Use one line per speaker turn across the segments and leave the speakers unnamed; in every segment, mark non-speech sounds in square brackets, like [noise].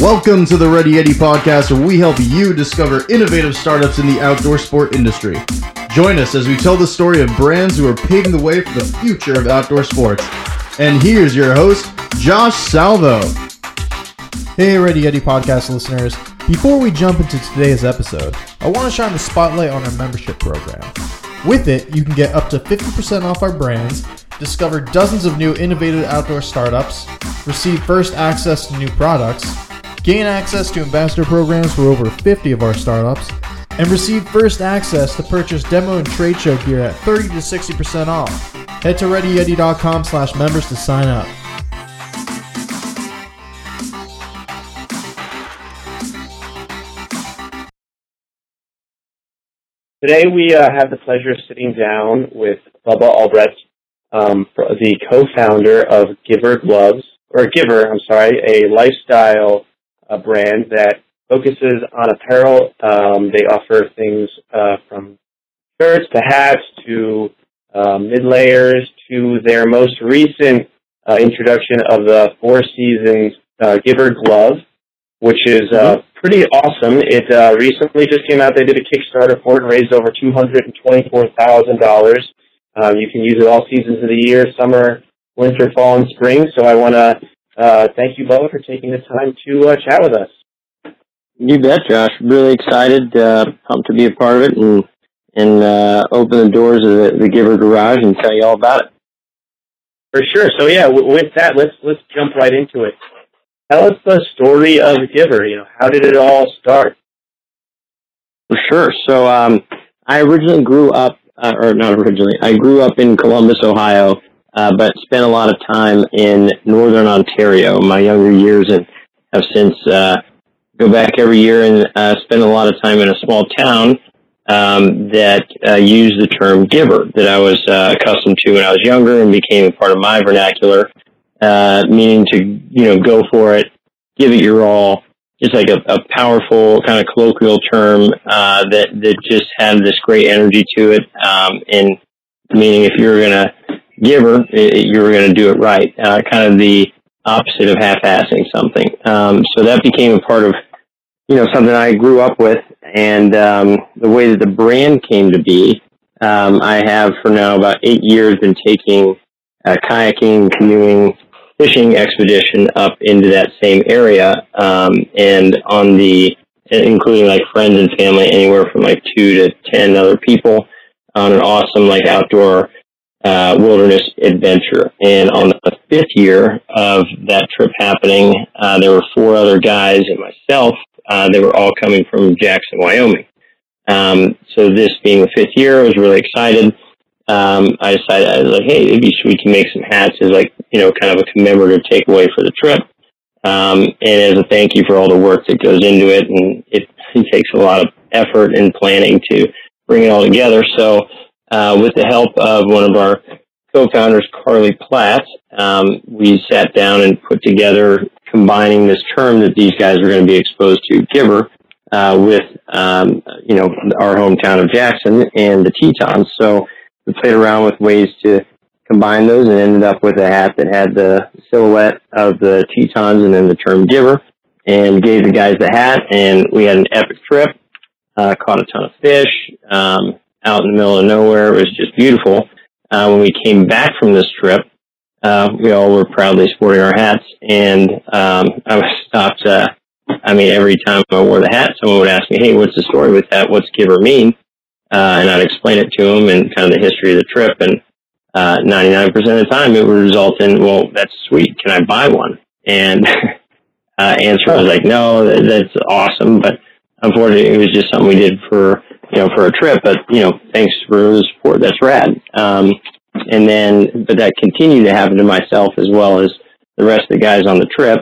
Welcome to the Ready Yeti podcast, where we help you discover innovative startups in the outdoor sport industry. Join us as we tell the story of brands who are paving the way for the future of outdoor sports. And here's your host, Josh Salvo.
Hey, Ready Yeti podcast listeners. Before we jump into today's episode, I want to shine the spotlight on our membership program. With it, you can get up to 50% off our brands, discover dozens of new innovative outdoor startups, receive first access to new products, gain access to ambassador programs for over 50 of our startups, and receive first access to purchase demo and trade show gear at 30 to 60% off. Head to readyyeti.com slash members to sign up.
Today we uh, have the pleasure of sitting down with Bubba Albrecht, um, the co-founder of Giver Gloves, or Giver, I'm sorry, a lifestyle uh, brand that focuses on apparel. Um, they offer things uh, from shirts to hats to uh, mid layers to their most recent uh, introduction of the Four Seasons uh, Giver Glove, which is uh, pretty awesome. It uh, recently just came out. They did a Kickstarter for it, and raised over two hundred and twenty-four thousand dollars. Um, you can use it all seasons of the year, summer, winter, fall, and spring. So I want to uh, thank you, Bubba, for taking the time to uh, chat with us.
You bet, Josh. Really excited, uh, pumped to be a part of it, and and uh, open the doors of the, the Giver Garage and tell you all about it.
For sure. So yeah, w- with that, let's let's jump right into it. Tell us the story of Giver. You know, how did it all start?
For sure. So um, I originally grew up, uh, or not originally, I grew up in Columbus, Ohio, uh, but spent a lot of time in northern Ontario. My younger years and have since uh, go back every year and uh, spend a lot of time in a small town um, that uh, used the term giver that I was uh, accustomed to when I was younger and became a part of my vernacular, uh, meaning to you know go for it, give it your all. Just like a, a powerful kind of colloquial term uh, that that just had this great energy to it, um, and meaning if you're gonna giver, it, you're gonna do it right. Uh, kind of the opposite of half-assing something. Um, so that became a part of you know something I grew up with, and um, the way that the brand came to be. Um, I have for now about eight years been taking a kayaking, canoeing, fishing expedition up into that same area, um, and on the including like friends and family, anywhere from like two to ten other people on an awesome like outdoor uh, wilderness adventure. And on the fifth year of that trip happening, uh, there were four other guys and myself. Uh, they were all coming from Jackson, Wyoming. Um, so this being the fifth year, I was really excited. Um, I decided I was like, hey, it'd be sweet to make some hats as like you know kind of a commemorative takeaway for the trip. Um, and as a thank you for all the work that goes into it, and it, [laughs] it takes a lot of effort and planning to bring it all together. So uh, with the help of one of our co-founders, Carly Platt, um, we sat down and put together combining this term that these guys are going to be exposed to, giver, uh, with um, you know our hometown of Jackson and the Tetons. So we played around with ways to combine those and ended up with a hat that had the silhouette of the Tetons and then the term giver, and gave the guys the hat, and we had an epic trip. Uh, caught a ton of fish um, out in the middle of nowhere. It was just beautiful. Uh, when we came back from this trip, uh, we all were proudly sporting our hats, and um, I was stopped. Uh, I mean, every time I wore the hat, someone would ask me, "Hey, what's the story with that? What's giver mean?" Uh, and I'd explain it to them and kind of the history of the trip. And uh, 99% of the time, it would result in, "Well, that's sweet. Can I buy one?" And [laughs] uh, answer was like, "No, that's awesome, but unfortunately, it was just something we did for you know for a trip. But you know, thanks for the support. That's rad." Um, and then, but that continued to happen to myself as well as the rest of the guys on the trip.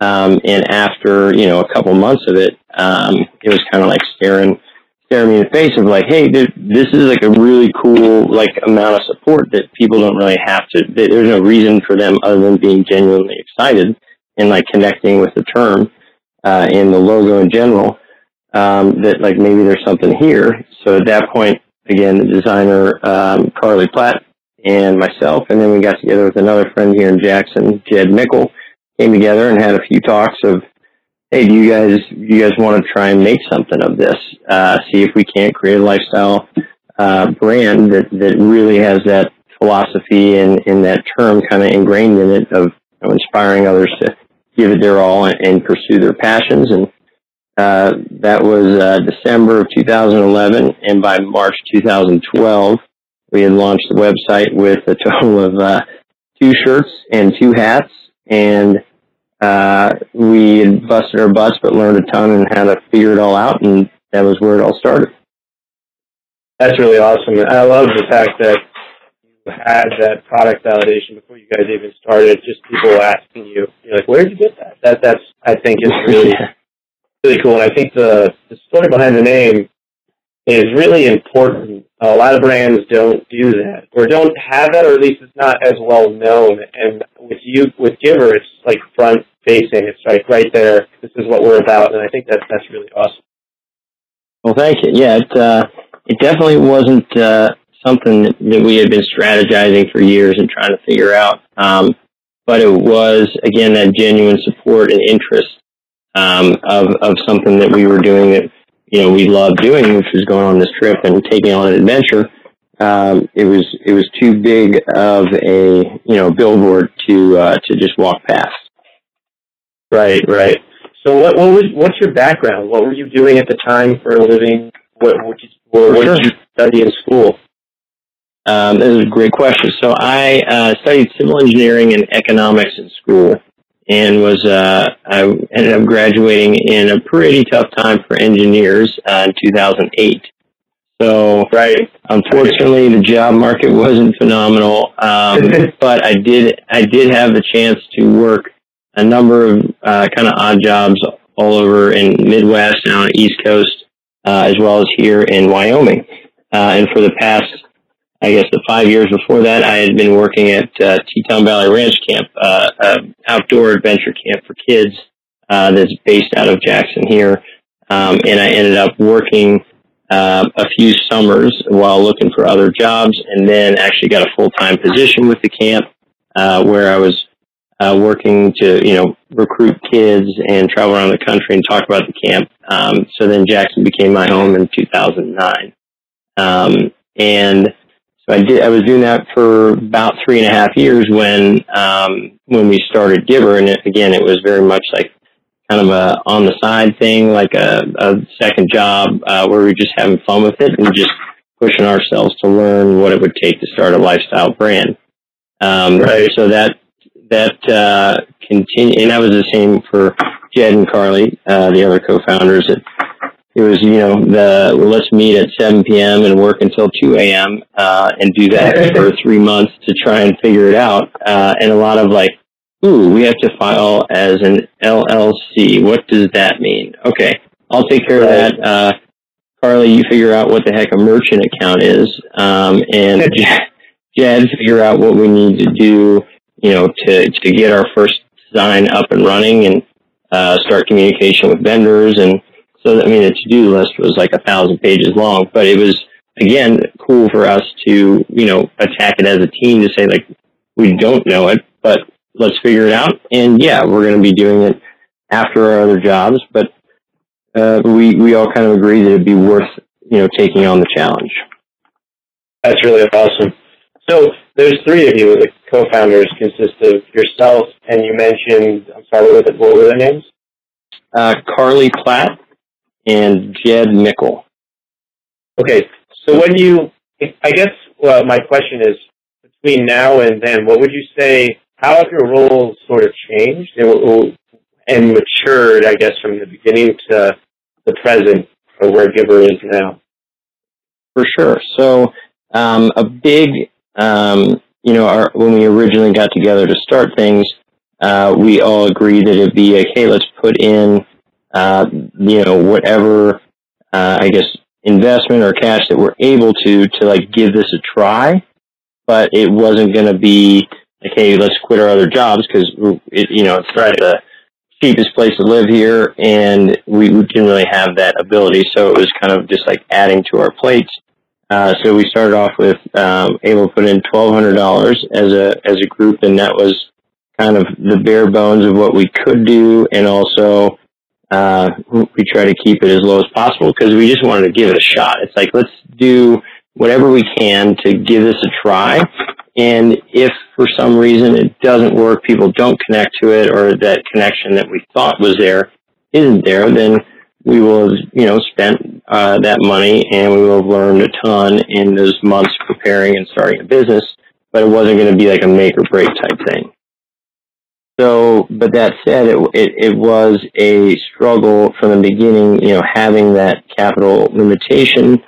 Um, and after, you know, a couple months of it, um, it was kind of like staring, staring me in the face of like, hey, dude, this is like a really cool, like amount of support that people don't really have to, there's no reason for them other than being genuinely excited and like connecting with the term, uh, and the logo in general, um, that like maybe there's something here. So at that point, again, the designer, um, Carly Platt and myself, and then we got together with another friend here in Jackson, Jed Mickle, came together and had a few talks of, hey, do you guys you guys want to try and make something of this? Uh, see if we can't create a lifestyle uh, brand that that really has that philosophy and, and that term kind of ingrained in it of you know, inspiring others to give it their all and, and pursue their passions. And uh, that was uh, December of 2011, and by March 2012, we had launched the website with a total of uh, two shirts and two hats, and uh, we had busted our butts, but learned a ton and how to figure it all out, and that was where it all started.
That's really awesome. I love the fact that you had that product validation before you guys even started. Just people asking you, you're like, "Where did you get that?" That that's I think is really [laughs] really cool. And I think the the story behind the name is really important. A lot of brands don't do that, or don't have that, or at least it's not as well known. And with you, with Giver, it's like front facing. It's like right there. This is what we're about, and I think that's that's really awesome.
Well, thank you. Yeah, it uh, it definitely wasn't uh, something that we had been strategizing for years and trying to figure out. Um, but it was again that genuine support and interest um, of of something that we were doing that you know we loved doing, which was going on this trip and taking on an adventure. Um, it was it was too big of a you know billboard to uh, to just walk past.
Right, right. So what what was what's your background? What were you doing at the time for a living? What what did you, what, what did you study in school?
Um, this is a great question. So I uh, studied civil engineering and economics in school, and was uh, I ended up graduating in a pretty tough time for engineers uh, in 2008. So,
right.
Unfortunately, the job market wasn't phenomenal, um, [laughs] but I did I did have the chance to work a number of uh, kind of odd jobs all over in Midwest and on the East Coast, uh, as well as here in Wyoming. Uh, and for the past I guess the five years before that, I had been working at uh, Teton Valley Ranch Camp, uh, an outdoor adventure camp for kids uh, that's based out of Jackson here. Um, and I ended up working uh, a few summers while looking for other jobs, and then actually got a full time position with the camp uh, where I was uh, working to you know recruit kids and travel around the country and talk about the camp. Um, so then Jackson became my home in 2009, um, and so I did. I was doing that for about three and a half years when um, when we started Giver, and it, again, it was very much like kind of a on the side thing, like a, a second job uh, where we were just having fun with it and just pushing ourselves to learn what it would take to start a lifestyle brand. Um, right. So that that uh, continue, and that was the same for Jed and Carly, uh, the other co-founders at it was you know the let's meet at 7 p.m. and work until 2 a.m. Uh, and do that [laughs] for three months to try and figure it out. Uh, and a lot of like, ooh, we have to file as an LLC. What does that mean? Okay, I'll take care of that. Uh, Carly, you figure out what the heck a merchant account is, um, and [laughs] Jed, figure out what we need to do, you know, to to get our first design up and running and uh, start communication with vendors and so, I mean, the to-do list was like a thousand pages long, but it was, again, cool for us to, you know, attack it as a team to say, like, we don't know it, but let's figure it out. And yeah, we're going to be doing it after our other jobs, but uh, we, we all kind of agree that it'd be worth, you know, taking on the challenge.
That's really awesome. So there's three of you. The co-founders consist of yourself, and you mentioned, I'm sorry, what were, the, what were their names?
Uh, Carly Platt and Jed Mickle.
Okay, so when you, I guess, well, my question is between now and then, what would you say? How have your roles sort of changed and, and matured? I guess from the beginning to the present, or where Giver is now.
For sure. So um, a big, um, you know, our, when we originally got together to start things, uh, we all agreed that it'd be hey, let's put in uh, you know, whatever, uh, I guess, investment or cash that we're able to, to like give this a try. But it wasn't going to be like, hey, let's quit our other jobs because, you know, it's not the cheapest place to live here and we, we didn't really have that ability. So it was kind of just like adding to our plates. Uh, so we started off with um, able to put in twelve hundred dollars as a as a group, and that was kind of the bare bones of what we could do, and also uh, we try to keep it as low as possible because we just wanted to give it a shot. It's like let's do whatever we can to give this a try. And if for some reason it doesn't work, people don't connect to it, or that connection that we thought was there isn't there, then we will have, you know, spent uh, that money and we will have learned a ton in those months preparing and starting a business, but it wasn't going to be like a make or break type thing. So, but that said, it, it, it was a struggle from the beginning, you know, having that capital limitation,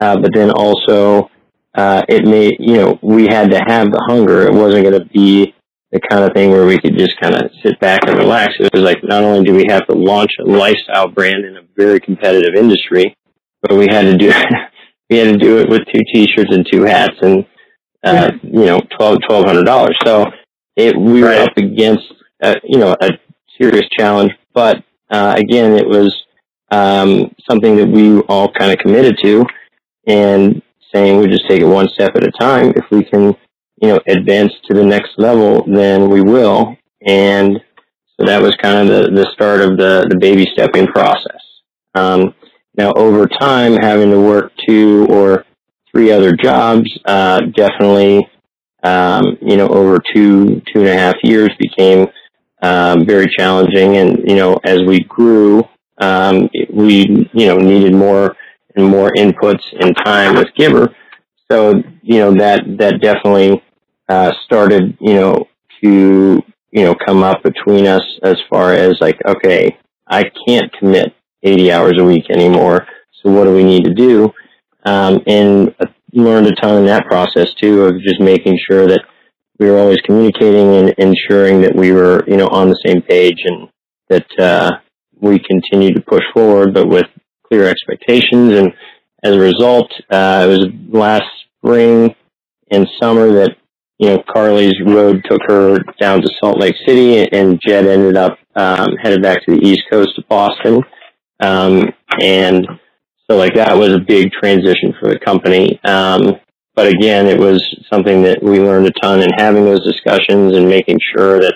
uh, but then also, uh, it made, you know, we had to have the hunger. It wasn't going to be the kind of thing where we could just kind of sit back and relax. It was like not only do we have to launch a lifestyle brand in a very competitive industry, but we had to do [laughs] we had to do it with two T-shirts and two hats and uh, you know twelve twelve hundred dollars. So it we right. were up against uh, you know a serious challenge, but uh, again it was um, something that we all kind of committed to, and saying we just take it one step at a time. If we can you know, advance to the next level, then we will. And so that was kind of the, the start of the, the baby stepping process. Um, now, over time, having to work two or three other jobs, uh, definitely, um, you know, over two, two and a half years became um, very challenging. And, you know, as we grew, um, we, you know, needed more and more inputs and time with Giver. So, you know, that, that definitely uh, started, you know, to, you know, come up between us as far as like, okay, I can't commit 80 hours a week anymore. So what do we need to do? Um, and learned a ton in that process too of just making sure that we were always communicating and ensuring that we were, you know, on the same page and that, uh, we continued to push forward, but with clear expectations. And as a result, uh, it was last spring and summer that you know, Carly's road took her down to Salt Lake City, and Jed ended up um, headed back to the East Coast to Boston. Um, and so, like, that was a big transition for the company. Um, but again, it was something that we learned a ton in having those discussions and making sure that,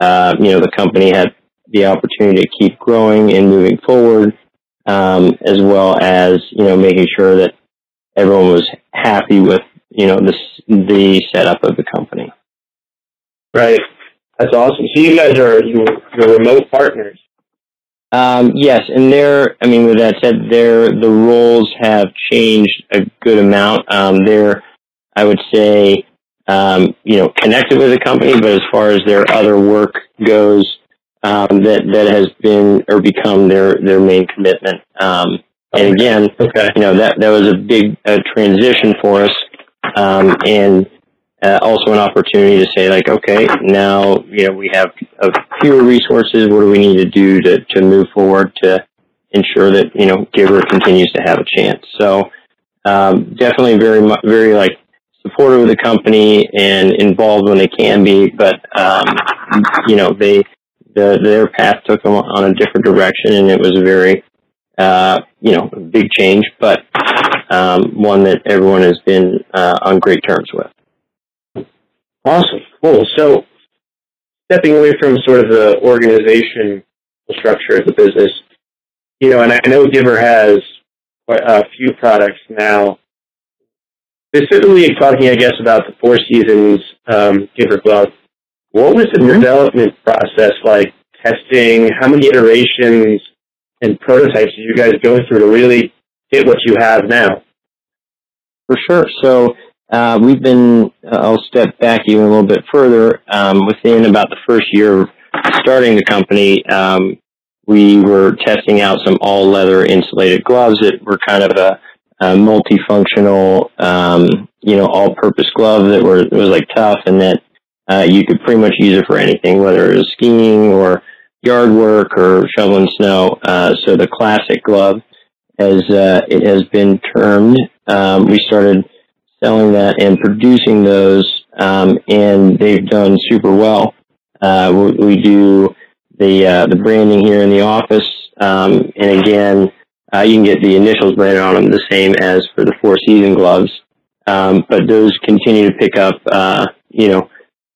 uh, you know, the company had the opportunity to keep growing and moving forward, um, as well as, you know, making sure that everyone was happy with you know, the the setup of the company.
Right. That's awesome. So you guys are you you're remote partners.
Um, yes, and they're. I mean, with that said, their the roles have changed a good amount. Um, they're, I would say, um, you know, connected with the company, but as far as their other work goes, um, that that has been or become their their main commitment. Um, and again, okay. you know, that that was a big uh, transition for us um, and uh, also an opportunity to say like, okay, now you know we have fewer resources. What do we need to do to to move forward to ensure that you know Giver continues to have a chance? So um, definitely very very like supportive of the company and involved when they can be, but um, you know they the, their path took them on a different direction, and it was a very uh, you know big change, but um, one that everyone has been uh, on great terms with.
Awesome, cool. So, stepping away from sort of the organization structure of the business, you know, and I know Giver has a few products now. Specifically talking, I guess, about the Four Seasons um, Giver glove. What was the mm-hmm. development process like? Testing? How many iterations and prototypes did you guys go through to really get what you have now?
For sure. So uh, we've been, uh, I'll step back even a little bit further. Um, within about the first year of starting the company, um, we were testing out some all leather insulated gloves that were kind of a, a multifunctional, um, you know, all purpose glove that were, was like tough and that uh, you could pretty much use it for anything, whether it was skiing or yard work or shoveling snow. Uh, so the classic glove as uh, it has been termed. Um, we started selling that and producing those, um, and they've done super well. Uh, we, we, do the uh, the branding here in the office, um, and again, uh, you can get the initials branded on them, the same as for the Four Season gloves. Um, but those continue to pick up, uh, you know,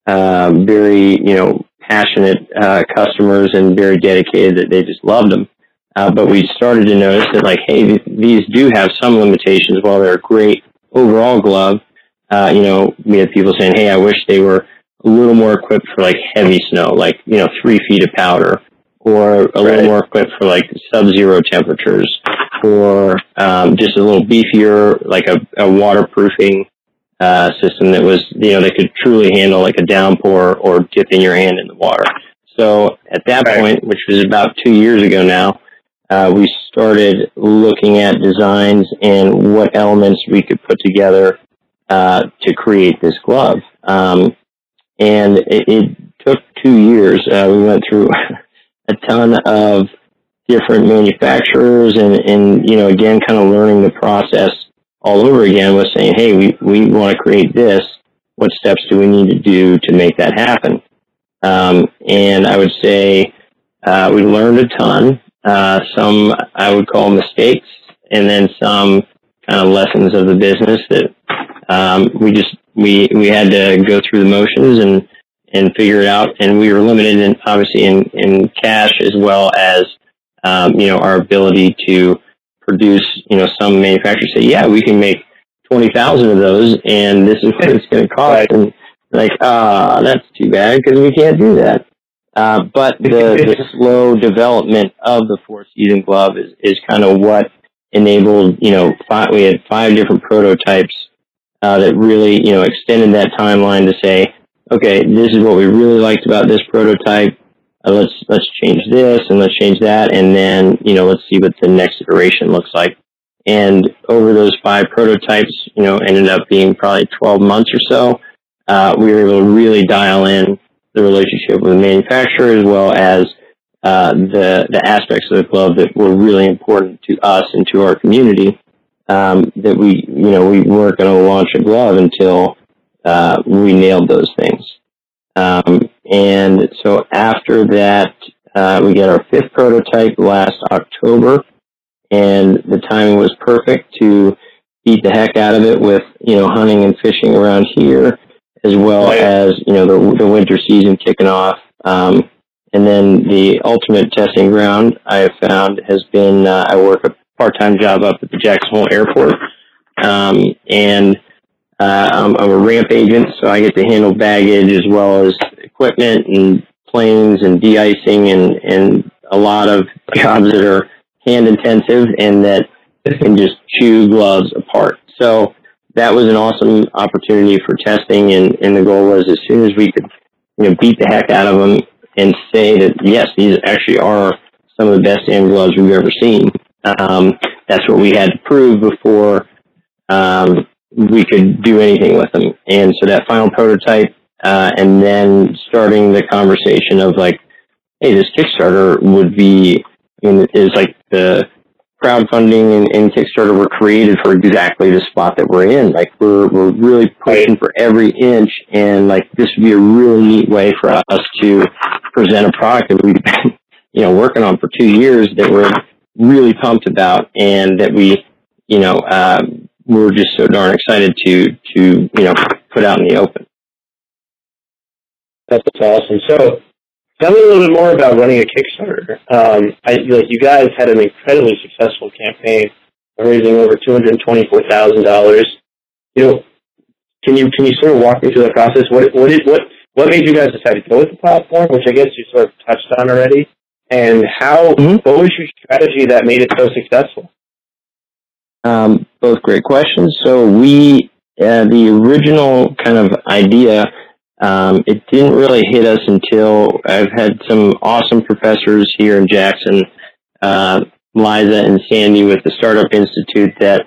uh, very you know passionate customers and very dedicated that they just loved them. Uh, but we started to notice that like, hey, th- these do have some limitations. While they're great overall glove, uh, you know, we had people saying, hey, I wish they were a little more equipped for like heavy snow, like you know, three feet of powder, or a
Right.
little more equipped for like sub-zero temperatures, or um, just a little beefier, like a, a waterproofing uh, system that was, you know, that could truly handle like a downpour or dipping your hand in the water. So at that
Right.
point, which was about two years ago now, uh, we started looking at designs and what elements we could put together uh, to create this glove. Um, and it, it took two years. Uh, we went through [laughs] a ton of different manufacturers and, and, you know, again, kind of learning the process all over again with saying, hey, we, we want to create this. What steps do we need to do to make that happen? Um, and I would say uh, we learned a ton. Uh, some I would call mistakes, and then some kind of lessons of the business that um, we just we we had to go through the motions and and figure it out. And we were limited, in, obviously, in in cash as well as um, you know our ability to produce. You know, some manufacturers say, yeah, we can make twenty thousand of those, and this is what it's going to cost. And like, ah, that's too bad because we can't do that. Uh, but [laughs] the, the slow development of the four season glove is, is kind of what enabled, you know, five, we had five different prototypes uh, that really, you know, extended that timeline to say, okay, this is what we really liked about this prototype. Uh, let's let's change this and let's change that, and then you know, let's see what the next iteration looks like. And over those five prototypes, you know, ended up being probably 12 months or so. Uh, we were able to really dial in the relationship with the manufacturer as well as uh, the the aspects of the glove that were really important to us and to our community. Um, that we, you know, we weren't going to launch a glove until uh, we nailed those things. Um, and so after that, uh, we got our fifth prototype last October, and the timing was perfect to beat the heck out of it with you know hunting and fishing around here, as well
Right.
as you know the the winter season kicking off. Um, and then the ultimate testing ground I have found has been uh, I work a part time job up at the Jackson Hole Airport, um, and uh, I'm, I'm a ramp agent, so I get to handle baggage as well as equipment and planes and de-icing and, and a lot of jobs that are hand intensive and that can just chew gloves apart. So that was an awesome opportunity for testing, and, and the goal was as soon as we could, you know, beat the heck out of them and say that yes, these actually are some of the best hand gloves we've ever seen. Um, that's what we had to prove before um, we could do anything with them. And so that final prototype, uh, and then starting the conversation of like, hey, this Kickstarter would be, is like the crowdfunding and, and Kickstarter were created for exactly the spot that we're in. Like we're we're really pushing for every inch, and like this would be a really neat way for us to present a product that we've been, [laughs] you know, working on for two years that we're really pumped about, and that we, you know, um, we're just so darn excited to to you know put out in the open.
That's awesome. So, tell me a little bit more about running a Kickstarter. Um, I like you guys had an incredibly successful campaign, raising over two hundred twenty-four thousand dollars. You know, can you can you sort of walk me through the process? What what did what what made you guys decide to go with the platform, which I guess you sort of touched on already, and how
Mhm.
what was your strategy that made it so successful?
Um, both great questions. So we, uh, the original kind of idea, um, it didn't really hit us until I've had some awesome professors here in Jackson, uh, Liza and Sandy with the Startup Institute that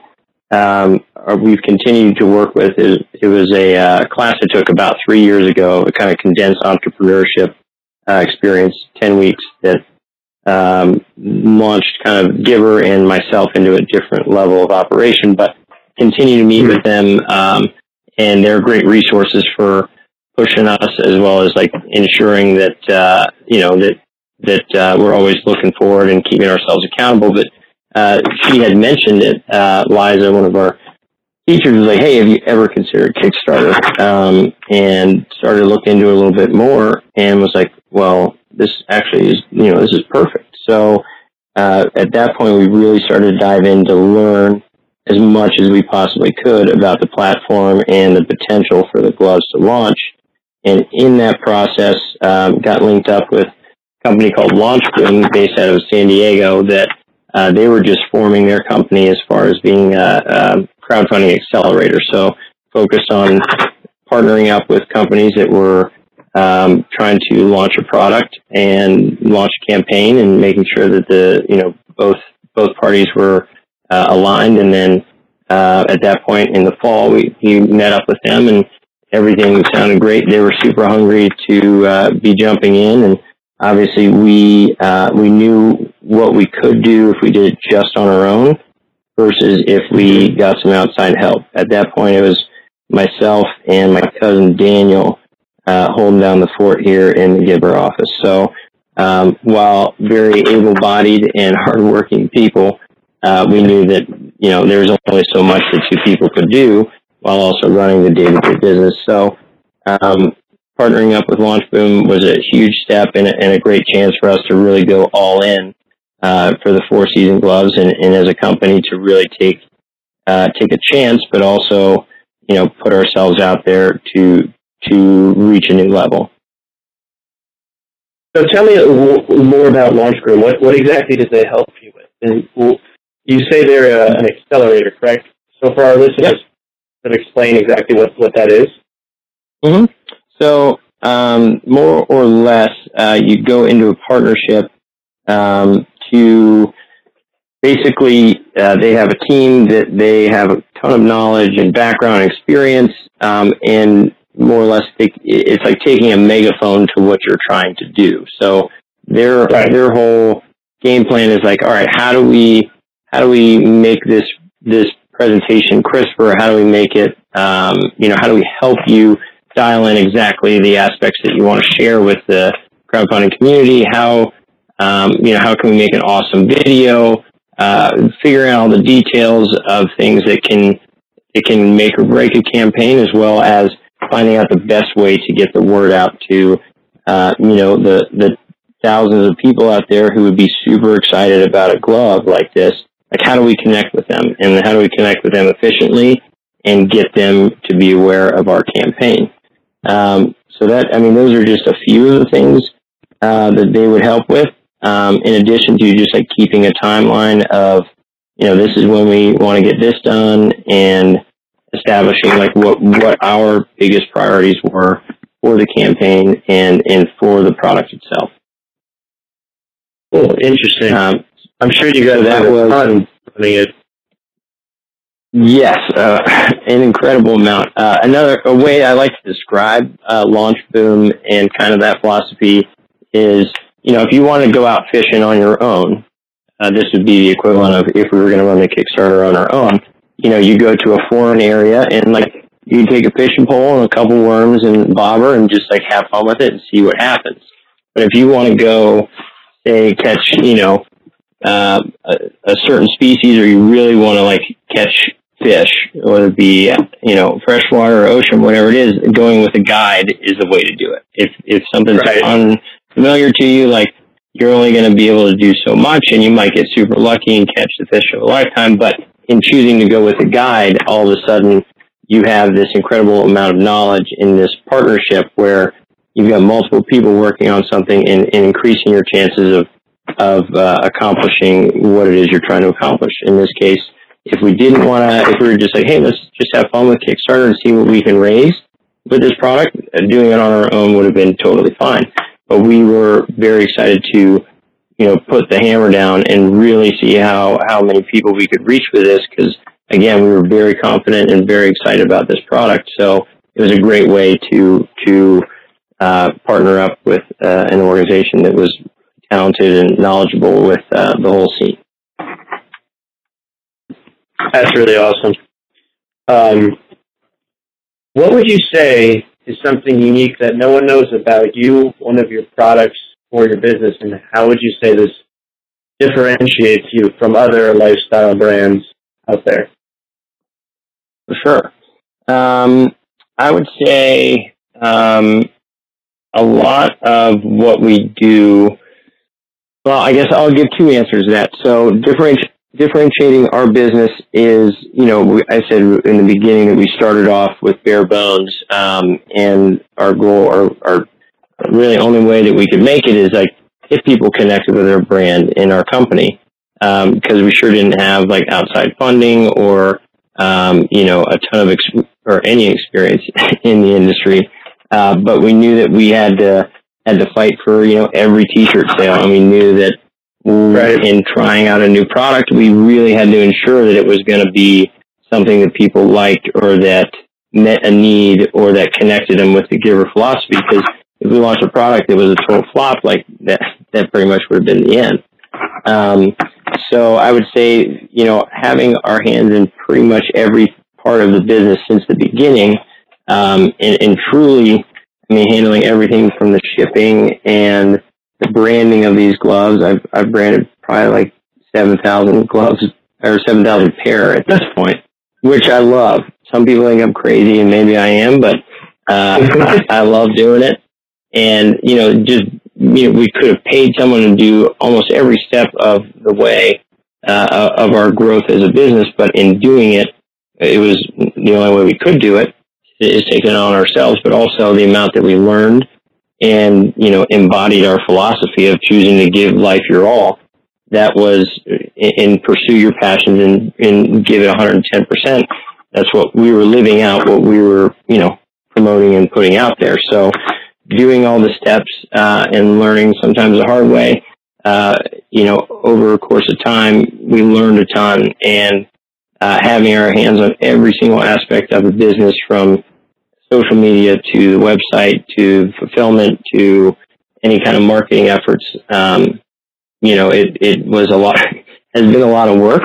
um, we've continued to work with. It, it was a uh, class I took about three years ago, a kind of condensed entrepreneurship uh, experience, 10 weeks that um, launched kind of Giver and myself into a different level of operation, but continue to meet with them. Um, and they're great resources for pushing us as well as like ensuring that, uh, you know, that, that, uh, we're always looking forward and keeping ourselves accountable. But, uh, she had mentioned it, uh, Liza, one of our teachers was like, Hey, have you ever considered Kickstarter? Um, and started to look into it a little bit more and was like, well, this actually is, you know, this is perfect. So, uh, at that point, we really started to dive in to learn as much as we possibly could about the platform and the potential for the gloves to launch. And in that process, um, got linked up with a company called LaunchBoom based out of San Diego that uh, they were just forming their company as far as being a, a crowdfunding accelerator. So focused on partnering up with companies that were um, trying to launch a product and launch a campaign and making sure that the you know both both parties were uh, aligned. And then uh, at that point in the fall, we, we met up with them and everything sounded great. They were super hungry to uh, be jumping in, and obviously we uh, we knew what we could do if we did it just on our own versus if we got some outside help. At that point, it was myself and my cousin Daniel uh, holding down the fort here in the Giver office. So um, while very able-bodied and [laughs] hardworking people, uh, we knew that you know there was only so much that two people could do while also running the day-to-day business. So um, partnering up with LaunchBoom was a huge step and a, and a, great chance for us to really go all in uh, for the four season gloves and, and, as a company to really take uh, take a chance, but also you know put ourselves out there to to reach a new level.
So tell me more about LaunchBoom. What what exactly does they help you with? And you say they're a, an accelerator, correct? So for our listeners, yep. Explain exactly what, what that is.
Mm-hmm. So um, more or less, uh, you go into a partnership um, to basically uh, they have a team that they have a ton of knowledge and background and experience, um, and more or less they, it's like taking a megaphone to what you're trying to do. So their right. their whole game plan is like, all right, how do we how do we make this this presentation crisper? How do we make it um, you know how do we help you dial in exactly the aspects that you want to share with the crowdfunding community? How um, you know how can we make an awesome video? Uh, figuring out all the details of things that can it can make or break a campaign, as well as finding out the best way to get the word out to uh, you know the the thousands of people out there who would be super excited about a glove like this. Like, how do we connect with them, and how do we connect with them efficiently and get them to be aware of our campaign? Um, so that I mean, those are just a few of the things uh, that they would help with. Um, in addition to just like keeping a timeline of, you know, this is when we want to get this done and establishing like what what our biggest priorities were for the campaign and and for the product itself.
Oh, interesting. Um, I'm sure you guys that was, running it.
Yes, uh, an incredible amount. Uh, another a way I like to describe uh, LaunchBoom and kind of that philosophy is, you know, if you want to go out fishing on your own, uh, this would be the equivalent of if we were going to run the Kickstarter on our own. You know, you go to a foreign area and like you take a fishing pole and a couple worms and bobber and just like have fun with it and see what happens. But if you want to go say catch, you know, uh, a, a certain species, or you really want to like catch fish, whether it be you know freshwater or ocean, whatever it is, going with a guide is the way to do it. If if something's right. unfamiliar to you, like you're only going to be able to do so much, and you might get super lucky and catch the fish of a lifetime. But in choosing to go with a guide, all of a sudden you have this incredible amount of knowledge in this partnership where you've got multiple people working on something and, and increasing your chances of of uh, accomplishing what it is you're trying to accomplish. In this case, if we didn't want to, if we were just like, hey, let's just have fun with Kickstarter and see what we can raise with this product, doing it on our own would have been totally fine. But we were very excited to, you know, put the hammer down and really see how how many people we could reach with this because again, we were very confident and very excited about this product. So it was a great way to to uh, partner up with uh, an organization that was talented and knowledgeable with uh, the whole scene.
That's really awesome. Um, what would you say is something unique that no one knows about you, one of your products, or your business, and how would you say this differentiates you from other lifestyle brands out there?
For sure. Um, I would say um, a lot of what we do Well, I guess I'll give two answers to that. So differenti- differentiating our business is, you know, I said in the beginning that we started off with bare bones, um, and our goal, our, our really only way that we could make it is like if people connected with our brand in our company, because um, we sure didn't have like outside funding or um, you know a ton of ex- or any experience [laughs] in the industry, uh, but we knew that we had to had to fight for you know every T-shirt sale, and we knew that right. in trying out a new product, we really had to ensure that it was going to be something that people liked or that met a need or that connected them with the giver philosophy. Because if we launched a product that was a total flop, like that, that pretty much would have been the end. Um, so I would say, you know, having our hands in pretty much every part of the business since the beginning, um, and, and truly, Mean, handling everything from the shipping and the branding of these gloves. I've, I've branded probably like 7,000 gloves or 7,000 pair at this point, which I love. Some people think I'm crazy and maybe I am, but, uh, I, [laughs] I love doing it. And, you know, just, you know, we could have paid someone to do almost every step of the way, uh, of our growth as a business, but in doing it, it was the only way we could do it is taken on ourselves, but also the amount that we learned and, you know, embodied our philosophy of choosing to give life your all. That was in pursue your passions and, and give it 110%. That's what we were living out, what we were, you know, promoting and putting out there. So doing all the steps, uh, and learning sometimes the hard way, uh, you know, over a course of time, we learned a ton and, uh, having our hands on every single aspect of the business from social media to the website to fulfillment to any kind of marketing efforts. Um, you know, it, it was a lot, [laughs] has been a lot of work,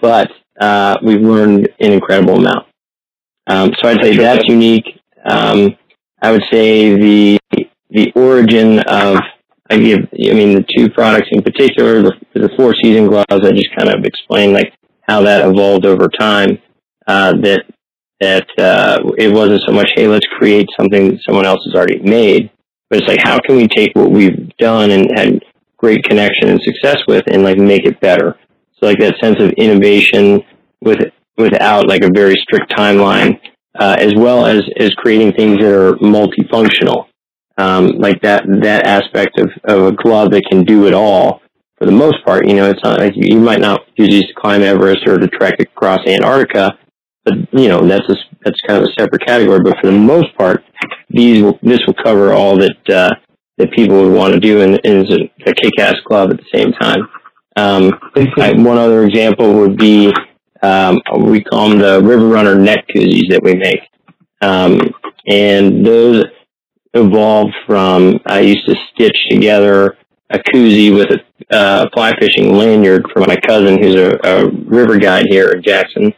but uh, we've learned an incredible amount. Um, so I'd say that's unique. Um, I would say the the origin of I give I mean the two products in particular, the, the four season gloves. I just kind of explained like how that evolved over time. Uh, that that uh, it wasn't so much, hey, let's create something someone else has already made, but it's like, how can we take what we've done and had great connection and success with and like make it better? So like that sense of innovation with without like a very strict timeline, uh, as well as as creating things that are multifunctional, um, like that that aspect of, of a glove that can do it all. For the most part, you know, it's not like you, you might not use these to climb Everest or to trek across Antarctica, but you know that's a, that's kind of a separate category. But for the most part, these will, this will cover all that uh, that people would want to do, in, is a, a kick-ass club at the same time. Um, I, one other example would be um, we call them the River Runner neck koozies that we make, um, and those evolved from I used to stitch together a koozie with a uh, fly fishing lanyard for my cousin who's a, a river guide here in Jackson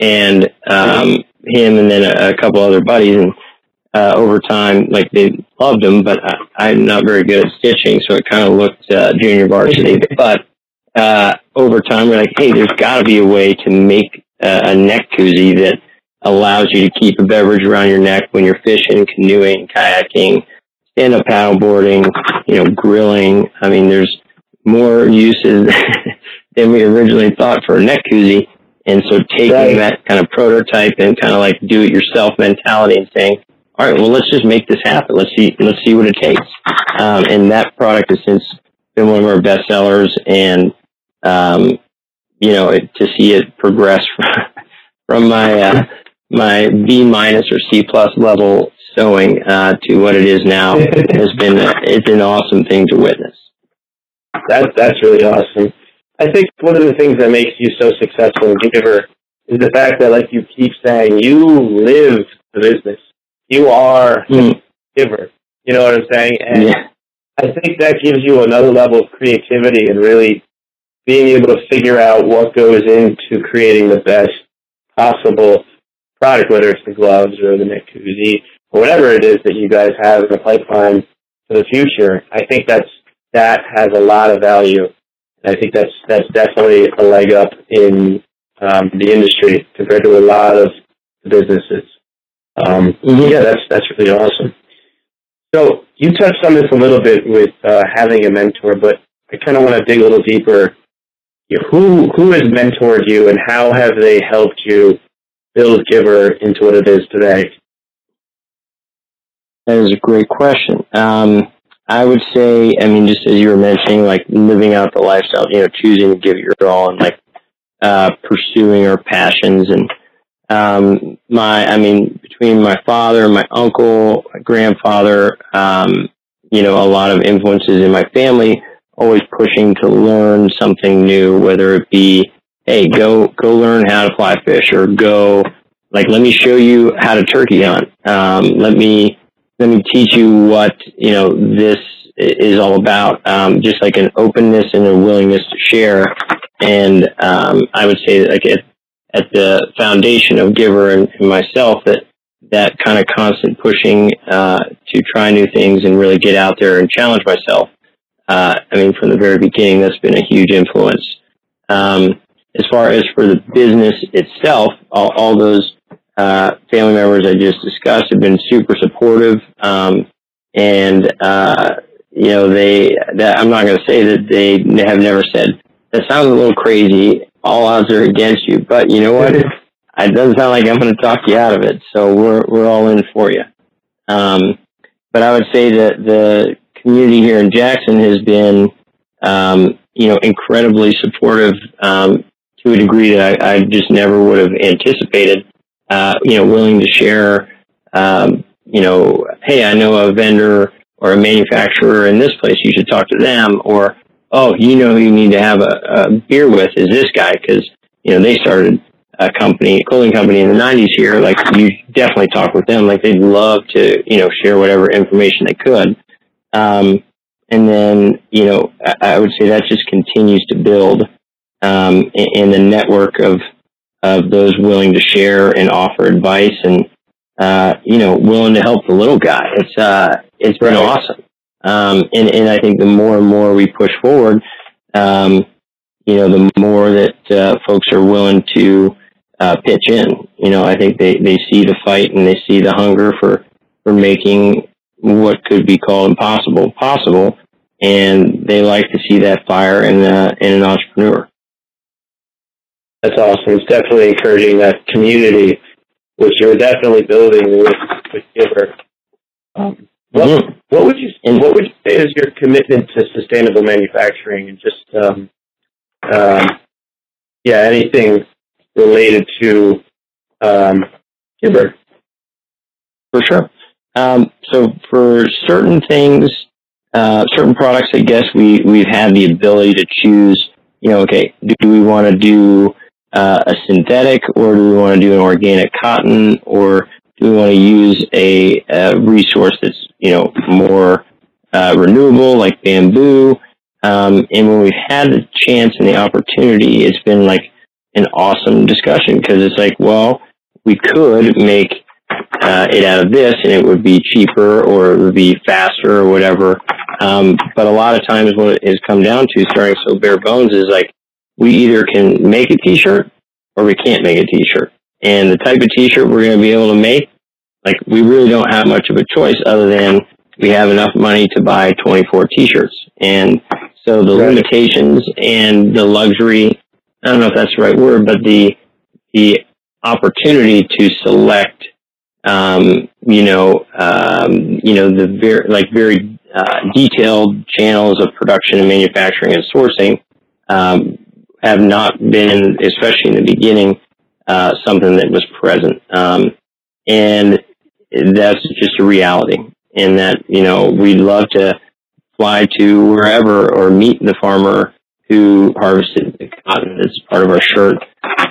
and um, him and then a, a couple other buddies. And uh, over time, like they loved him, but I, I'm not very good at stitching, so it kind of looked uh, junior varsity. [laughs] but uh, over time, we're like, hey, there's got to be a way to make uh, a neck koozie that allows you to keep a beverage around your neck when you're fishing, canoeing, kayaking, stand-up paddleboarding, you know, grilling. I mean, there's more uses [laughs] than we originally thought for a neck koozie. And so taking right. that kind of prototype and kind of like do it yourself mentality and saying, all right, well, let's just make this happen. Let's see, let's see what it takes. Um, and that product has since been one of our best sellers and, um, you know, it, to see it progress from, [laughs] from my, uh, my B minus or C plus level sewing, uh, to what it is now [laughs] has been, it's an awesome thing to witness.
That's, that's really awesome. I think one of the things that makes you so successful in Giver is the fact that, like you keep saying, you live the business. You are mm. giver. You know what I'm saying? And yeah. I think that gives you another level of creativity and really being able to figure out what goes into creating the best possible product, whether it's the gloves or the koozie or whatever it is that you guys have in the pipeline for the future. I think that's that has a lot of value I think that's that's definitely a leg up in um, the industry compared to a lot of businesses. Um. Yeah, that's that's really awesome. So you touched on this a little bit with uh, having a mentor, but I kind of want to dig a little deeper. Who who has mentored you, and how have they helped you build Giver into what it is today?
That is a great question. Um, I would say, I mean, just as you were mentioning, like living out the lifestyle, you know, choosing to give your all and like uh, pursuing our passions. And um, my, I mean, between my father, my uncle, my grandfather, um, you know, a lot of influences in my family, always pushing to learn something new, whether it be, hey, go go learn how to fly fish, or go like let me show you how to turkey hunt. Um, let me let me teach you what you know this is all about. Um, just like an openness and a willingness to share. And um, I would say, like at, at the foundation of Giver and, and myself, that that kind of constant pushing uh, to try new things and really get out there and challenge myself. Uh, I mean, from the very beginning, that's been a huge influence. Um, as far as for the business itself, all, all those uh, family members I just discussed have been super supportive. Um, and, uh, you know, they, that, I'm not going to say that they have never said, that sounds a little crazy. All odds are against you, but you know what? it doesn't sound like I'm going to talk you out of it. So we're, we're all in for you. Um, but I would say that the community here in Jackson has been, um, you know, incredibly supportive, um, to a degree that I, I just never would have anticipated uh, you know, willing to share, um, you know, hey, I know a vendor or a manufacturer in this place. You should talk to them. Or, oh, you know, you need to have a, a beer with is this guy because you know they started a company, a clothing company in the '90s here. Like, you definitely talk with them. Like, they'd love to, you know, share whatever information they could. Um, and then, you know, I, I would say that just continues to build um, in, in the network of of those willing to share and offer advice and uh, you know willing to help the little guy. It's uh, it's been right. awesome. Um, and and I think the more and more we push forward, um, you know, the more that uh, folks are willing to uh, pitch in. You know, I think they they see the fight and they see the hunger for for making what could be called impossible possible, and they like to see that fire in uh, in an entrepreneur.
That's awesome. It's definitely encouraging that community, which you're definitely building with, with Giver. Um, what, mm-hmm. what would you what would you say is your commitment to sustainable manufacturing and just um, um, yeah anything related to um, Giver?
For sure. Um, so for certain things, uh, certain products, I guess we we've had the ability to choose. You know, okay, do we want to do uh, a synthetic, or do we want to do an organic cotton, or do we want to use a, a resource that's you know more uh, renewable, like bamboo? Um, and when we've had the chance and the opportunity, it's been like an awesome discussion because it's like, well, we could make uh, it out of this, and it would be cheaper, or it would be faster, or whatever. Um, but a lot of times, what it has come down to, starting so bare bones, is like we either can make a t-shirt or we can't make a t-shirt. And the type of t-shirt we're going to be able to make, like we really don't have much of a choice other than we have enough money to buy 24 t-shirts. And so the right. limitations and the luxury, I don't know if that's the right word, but the, the opportunity to select, um, you know, um, you know, the very, like very, uh, detailed channels of production and manufacturing and sourcing, um, have not been, especially in the beginning, uh, something that was present. Um, and that's just a reality. in that, you know, we'd love to fly to wherever or meet the farmer who harvested the cotton as part of our shirt.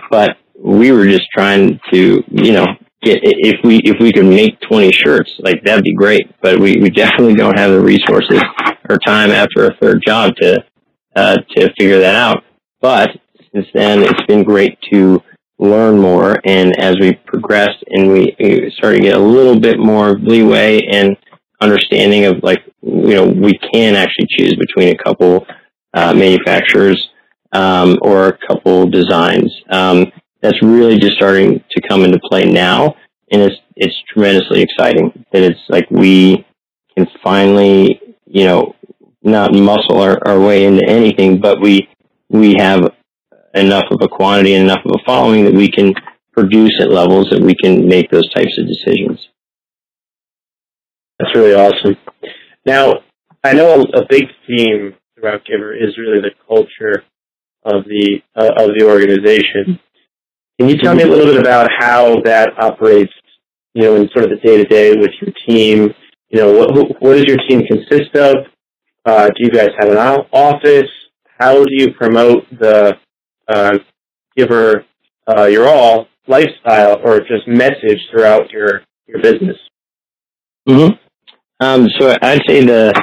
But we were just trying to, you know, get, if we, if we could make 20 shirts, like that'd be great. But we, we definitely don't have the resources or time after a third job to, uh, to figure that out. But since then, it's been great to learn more. And as we progressed and we, started to get a little bit more leeway and understanding of like, you know, we can actually choose between a couple uh, manufacturers um, or a couple designs. Um, that's really just starting to come into play now, and it's it's tremendously exciting that it's like we can finally, you know, not muscle our, our way into anything, but we we have enough of a quantity and enough of a following that we can produce at levels that we can make those types of decisions.
That's really awesome. Now, I know a, a big theme throughout Giver is really the culture of the uh, of the organization. Can you tell me a little bit about how that operates, you know, in sort of the day to day with your team? You know, what what does your team consist of? Uh, do you guys have an office? How do you promote the uh, Giver uh, your all lifestyle or just message throughout your your business?
Mm-hmm. Um, so I'd say the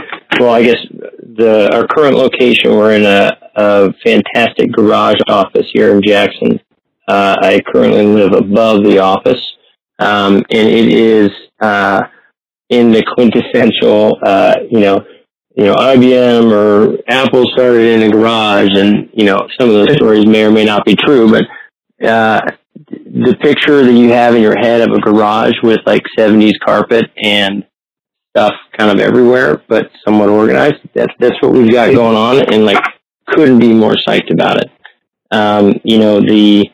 well, I guess the our current location we're in a, a fantastic garage office here in Jackson. Uh, I currently live above the office, um, and it is uh, in the quintessential, uh, you know, you know, IBM or Apple started in a garage, and you know, some of those stories may or may not be true, but uh, the picture that you have in your head of a garage with like 70s carpet and stuff kind of everywhere, but somewhat organized. That's that's what we've got going on, and like couldn't be more psyched about it. Um, you know the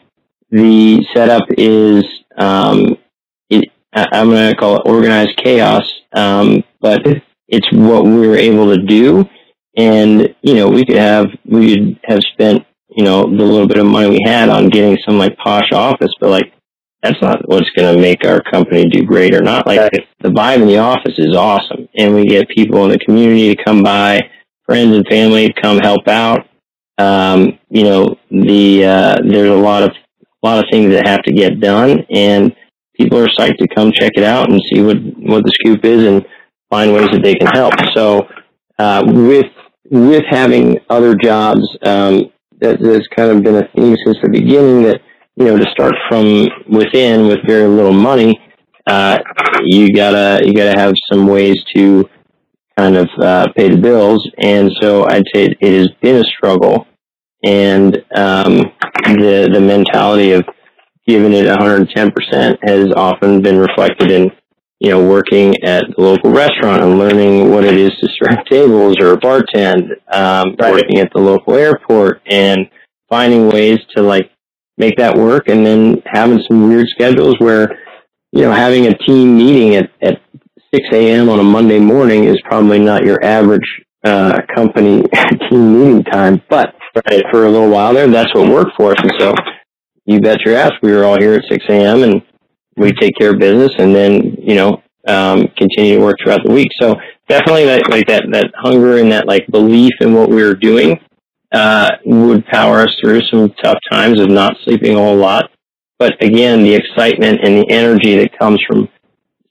the setup is um, it, I'm going to call it organized chaos, um, but it's what we were able to do, and you know we could have we could have spent you know the little bit of money we had on getting some like posh office, but like that's not what's going to make our company do great or not. Like the vibe in the office is awesome, and we get people in the community to come by, friends and family to come help out. Um, you know, the uh, there's a lot of a lot of things that have to get done, and people are psyched to come check it out and see what what the scoop is and find ways that they can help. So, uh, with with having other jobs, um, that, that's kind of been a theme since the beginning that you know, to start from within with very little money, uh, you gotta you gotta have some ways to kind of uh, pay the bills, and so I'd say it, it has been a struggle, and um, the the mentality of giving it 110 percent has often been reflected in you know working at the local restaurant and learning what it is to serve [laughs] tables or bartend, um, right. working at the local airport and finding ways to like make that work and then having some weird schedules where, you know, having a team meeting at, at 6 a.m. on a Monday morning is probably not your average uh, company [laughs] team meeting time. But right, for a little while there, that's what worked for us. And so you bet your ass we were all here at 6 a.m. and we take care of business and then, you know, um, continue to work throughout the week. So definitely that, like that, that hunger and that like belief in what we were doing uh, would power us through some tough times of not sleeping a whole lot. But again, the excitement and the energy that comes from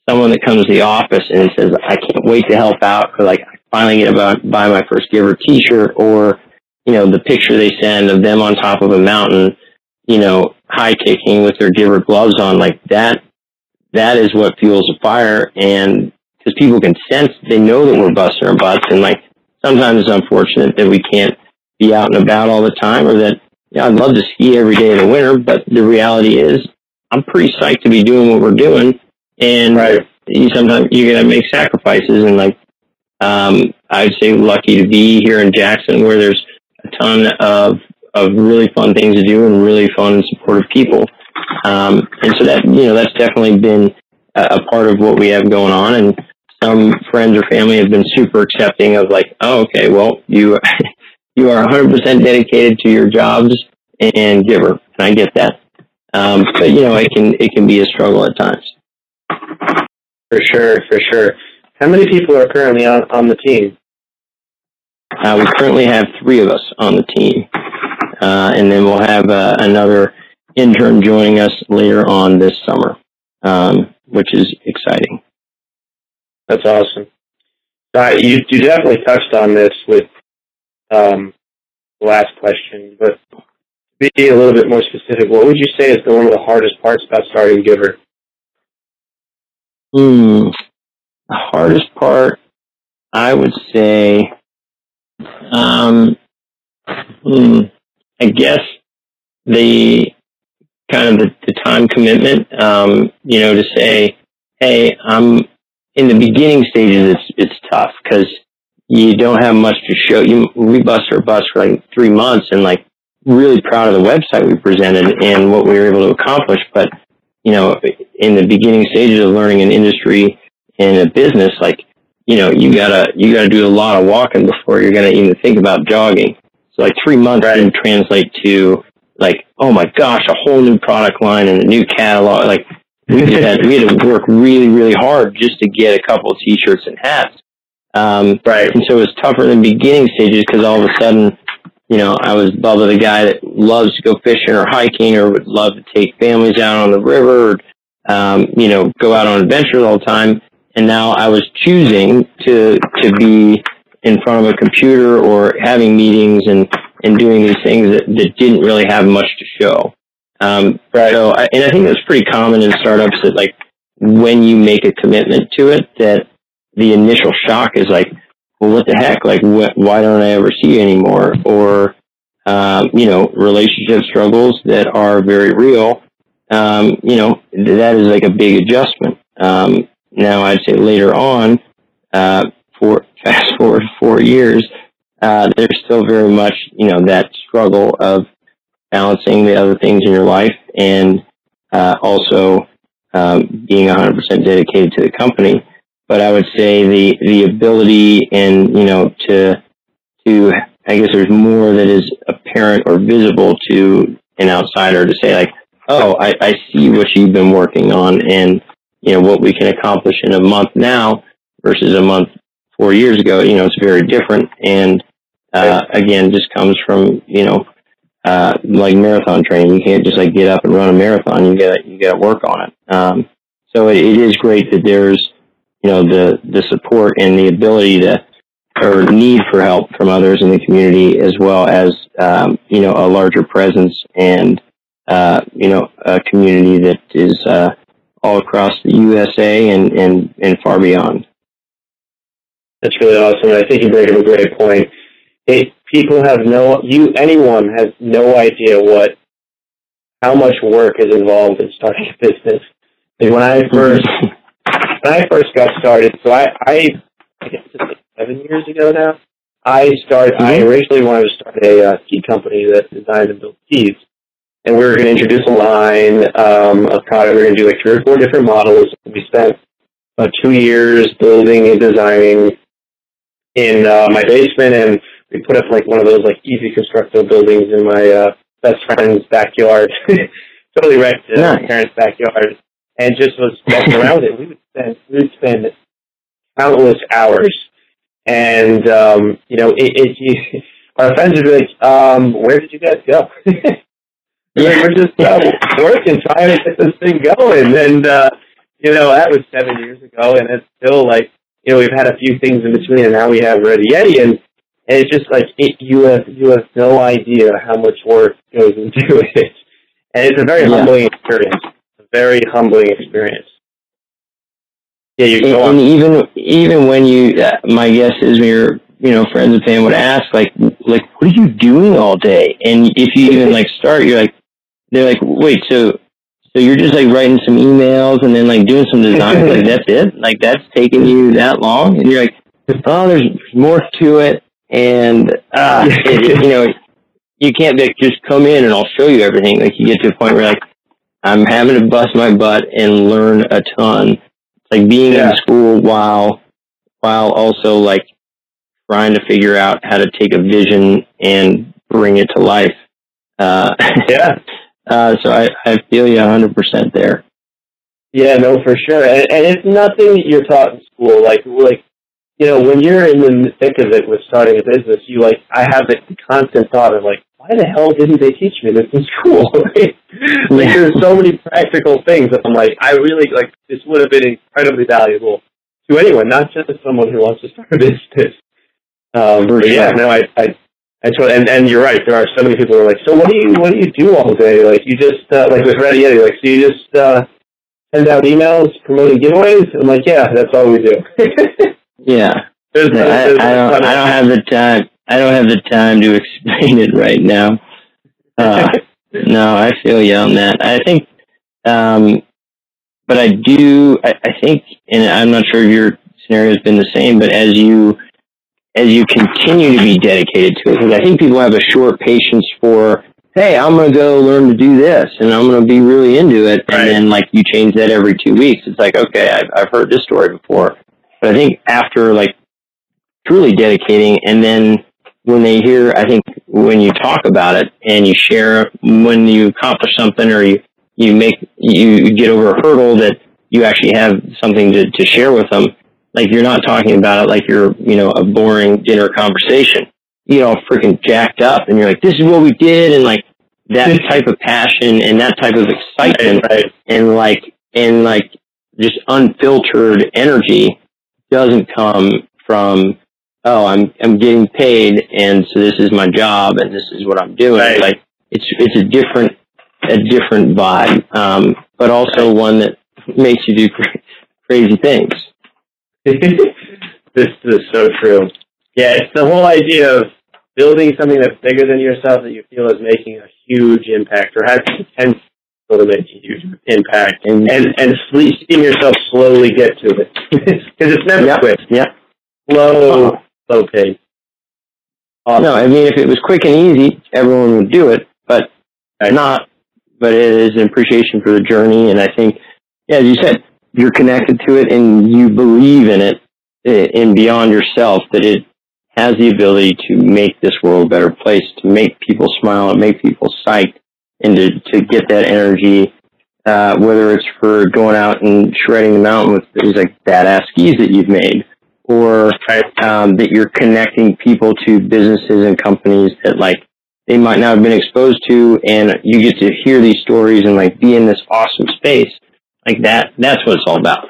someone that comes to the office and says, "I can't wait to help out," or like I finally get about buy my first giver T-shirt, or you know the picture they send of them on top of a mountain, you know, high kicking with their giver gloves on, like that. That is what fuels the fire, and because people can sense, they know that we're busting our butts, and like sometimes it's unfortunate that we can't be out and about all the time, or that yeah, I'd love to ski every day of the winter, but the reality is I'm pretty psyched to be doing what we're doing, and right. you sometimes you gotta make sacrifices, and like um, I'd say lucky to be here in Jackson, where there's a ton of of really fun things to do and really fun and supportive people, um, and so that you know that's definitely been a, a part of what we have going on, and some friends or family have been super accepting of like, oh, okay, well, you [laughs] you are 100% dedicated to your jobs and giver, and I get that. Um, but you know, it can it can be a struggle at times.
For sure, for sure. How many people are currently on, on the team?
Uh, we currently have three of us on the team, uh, and then we'll have uh, another intern joining us later on this summer, um, which is exciting.
That's awesome. Uh, you, you definitely touched on this with um, the last question, but to be a little bit more specific, what would you say is the one of the hardest parts about starting Giver?
Hmm. The hardest part, I would say, um, hmm, I guess the kind of the, the time commitment, um, you know, to say, hey, I'm in the beginning stages, it's, it's tough because you don't have much to show. You, we bust our butts for like three months and like really proud of the website we presented and what we were able to accomplish. But, you know, in the beginning stages of learning an industry and a business, like, you know, you gotta, you gotta do a lot of walking before you're gonna even think about jogging. So like three months right. didn't translate to like, oh my gosh, a whole new product line and a new catalog. Like we had, we had to work really, really hard just to get a couple of t-shirts and hats. Um, right. And so it was tougher in the beginning stages because all of a sudden, you know, I was Bubba the guy that loves to go fishing or hiking or would love to take families out on the river or, um, you know, go out on adventures all the time. And now I was choosing to, to be in front of a computer or having meetings and, and doing these things that, that didn't really have much to show. Um, right. So, I, and I think that's pretty common in startups that like when you make a commitment to it, that the initial shock is like, well, what the heck? Like, wh- why don't I ever see you anymore? Or, um, you know, relationship struggles that are very real. Um, you know, that is like a big adjustment. Um, now I'd say later on, uh, for fast forward four years, uh, there's still very much, you know, that struggle of balancing the other things in your life and uh, also um, being 100% dedicated to the company. But I would say the the ability and you know to to I guess there's more that is apparent or visible to an outsider to say like, oh, I, I see what you've been working on and you know what we can accomplish in a month now versus a month four years ago, you know, it's very different. And uh, again, just comes from you know, uh, like marathon training. You can't just like get up and run a marathon. You got you got to work on it. Um, so it, it is great that there's you know the the support and the ability to or need for help from others in the community, as well as um, you know a larger presence and uh, you know a community that is uh, all across the USA and, and, and far beyond.
That's really awesome. And I think you bring up a great point. It, people have no, you, anyone has no idea what, how much work is involved in starting a business. Like when I first, when I first got started, so I, I, I guess it's like seven years ago now, I started, mm-hmm. I originally wanted to start a uh, company that designed and built skis. And we were going to introduce a line um, of product. We were going to do like three or four different models. We spent about two years building and designing in uh, my basement, and we put up like one of those like easy constructible buildings in my uh, best friend's backyard. [laughs] totally wrecked uh, nice. my parents' backyard, and just was messing around with it. We would spend we would spend countless hours, and um, you know, it, it you, [laughs] our friends would be like, um, "Where did you guys go?" [laughs] yeah, we're just uh, working, trying to get this thing going, and uh, you know, that was seven years ago, and it's still like you know, we've had a few things in between, and now we have Ready Yeti, and, and it's just like it, you have you have no idea how much work goes into [laughs] it, and it's a very yeah. humbling experience. A very humbling experience.
Yeah, you go and, and even even when you, uh, my guess is when your you know friends and family would ask like like what are you doing all day, and if you even like start, you're like they're like wait so so you're just like writing some emails and then like doing some design, like [laughs] that's it? Like that's taking you that long? And you're like, oh, there's more to it. And, [laughs] uh, it, you know, you can't like, just come in and I'll show you everything. Like you get to a point where like, I'm having to bust my butt and learn a ton. It's like being yeah. in school while, while also like trying to figure out how to take a vision and bring it to life. Uh, [laughs]
yeah.
Uh, so I, I feel you 100% there.
Yeah, no, for sure. And, and it's nothing that you're taught in school. Like, like, you know, when you're in the thick of it with starting a business, you like, I have the constant thought of like, why the hell didn't they teach me this in [laughs] school? [laughs] like, there's so many practical things that I'm like, I really, like, this would have been incredibly valuable to anyone, not just someone who wants to start a [laughs] business. Um, but yeah, no, I, I and so, and, and you're right. There are so many people who are like, so what do you what do you do all day? Like you just uh, like with Ready Yeti, like so you just uh, send out emails promoting giveaways. I'm like, yeah, that's all we do. [laughs]
yeah, there's, no, there's, I, I, don't. I don't have the time. I don't have the time to [laughs] explain it right now. Uh, [laughs] no, I feel you on that. I think, um, but I do. I, I think, and I'm not sure if your scenario has been the same, but as you as you continue to be dedicated to it, because I think people have a short patience for, hey, I'm going to go learn to do this and I'm going to be really into it.
Right.
And then like you change that every two weeks. It's like, okay, I've, I've heard this story before. But I think after like truly dedicating and then when they hear, I think when you talk about it and you share when you accomplish something or you, you make, you get over a hurdle that you actually have something to, to share with them. Like you're not talking about it like you're, you know, a boring dinner conversation. You know, freaking jacked up and you're like, this is what we did. And like that type of passion and that type of excitement
Right.
and like, and like just unfiltered energy doesn't come from, oh, I'm, I'm getting paid and so this is my job and this is what I'm doing.
Right.
Like it's, it's a different, a different vibe. Um, but also one that makes you do cra- crazy things. [laughs]
this is so true. Yeah, it's the whole idea of building something that's bigger than yourself that you feel is making a huge impact or has potential to make a huge impact,
And,
mm-hmm. and and seeing yourself slowly get to it [laughs] because it's never
yeah,
quick.
yeah.
Slow, slow pace. Awesome.
No, I mean, if it was quick and easy, everyone would do it, but
Right.
not. But it is an appreciation for the journey, and I think, yeah, as you said, you're connected to it and you believe in it eh, and beyond yourself that it has the ability to make this world a better place, to make people smile and make people psyched, and to, to get that energy, uh, whether it's for going out and shredding the mountain with these like badass skis that you've made, or um, that you're connecting people to businesses and companies that like they might not have been exposed to, and you get to hear these stories and like be in this awesome space. Like that, that's what it's all about.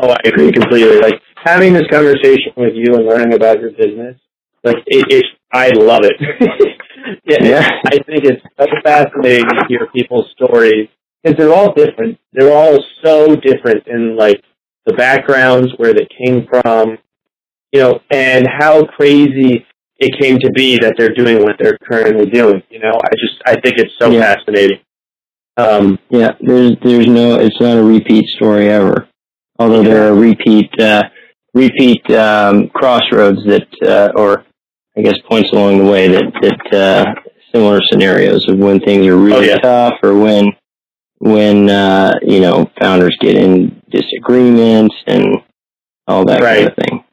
Oh, I agree completely. Like having this conversation with you and learning about your business, like it, it I love it. [laughs] yeah,
Yeah.
I think it's so fascinating to hear people's stories because they're all different. They're all so different in like the backgrounds where they came from, you know, and how crazy it came to be that they're doing what they're currently doing. You know, I just I think it's so
Yeah.
fascinating. Um,
Yeah, there's there's no, it's not a repeat story ever. Although there are repeat uh, repeat um, crossroads that, uh, or I guess points along the way that that uh, similar scenarios of when things are really
Oh, yeah.
tough or when when uh, you know founders get in disagreements and all that kind
Right.
of thing.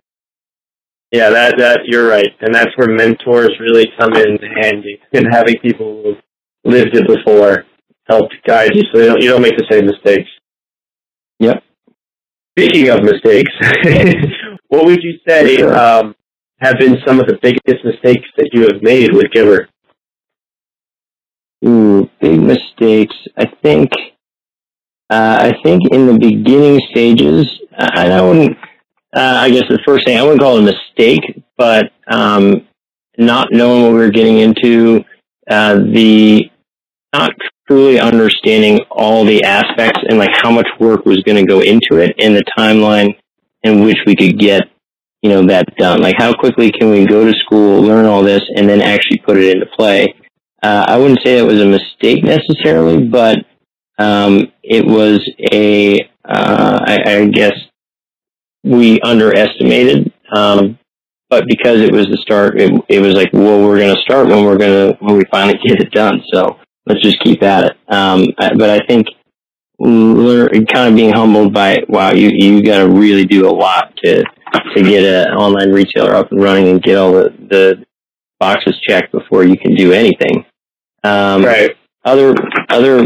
Yeah, that that you're right, and that's where mentors really come in handy, and having people who've lived it before help guide you, so they don't, you don't make the same mistakes.
Yep.
Speaking of mistakes, [laughs] what would you say
sure.
um, have been some of the biggest mistakes that you have made with Giver?
Ooh, big mistakes. I think. Uh, I think in the beginning stages, uh, and I wouldn't. Uh, I guess the first thing I wouldn't call it a mistake, but um, not knowing what we were getting into, uh, the not truly understanding all the aspects and like how much work was going to go into it, and the timeline in which we could get, you know, that done. Like how quickly can we go to school, learn all this, and then actually put it into play? Uh, I wouldn't say it was a mistake necessarily, but um, it was a, uh, I, I guess we underestimated. Um, but because it was the start, it, it was like, well, we're going to start when we're going to, when we finally get it done. So let's just keep at it. Um, but I think learn, kind of being humbled by, wow, you, you got to really do a lot to, to get an online retailer up and running and get all the, the boxes checked before you can do anything. Um,
right.
other other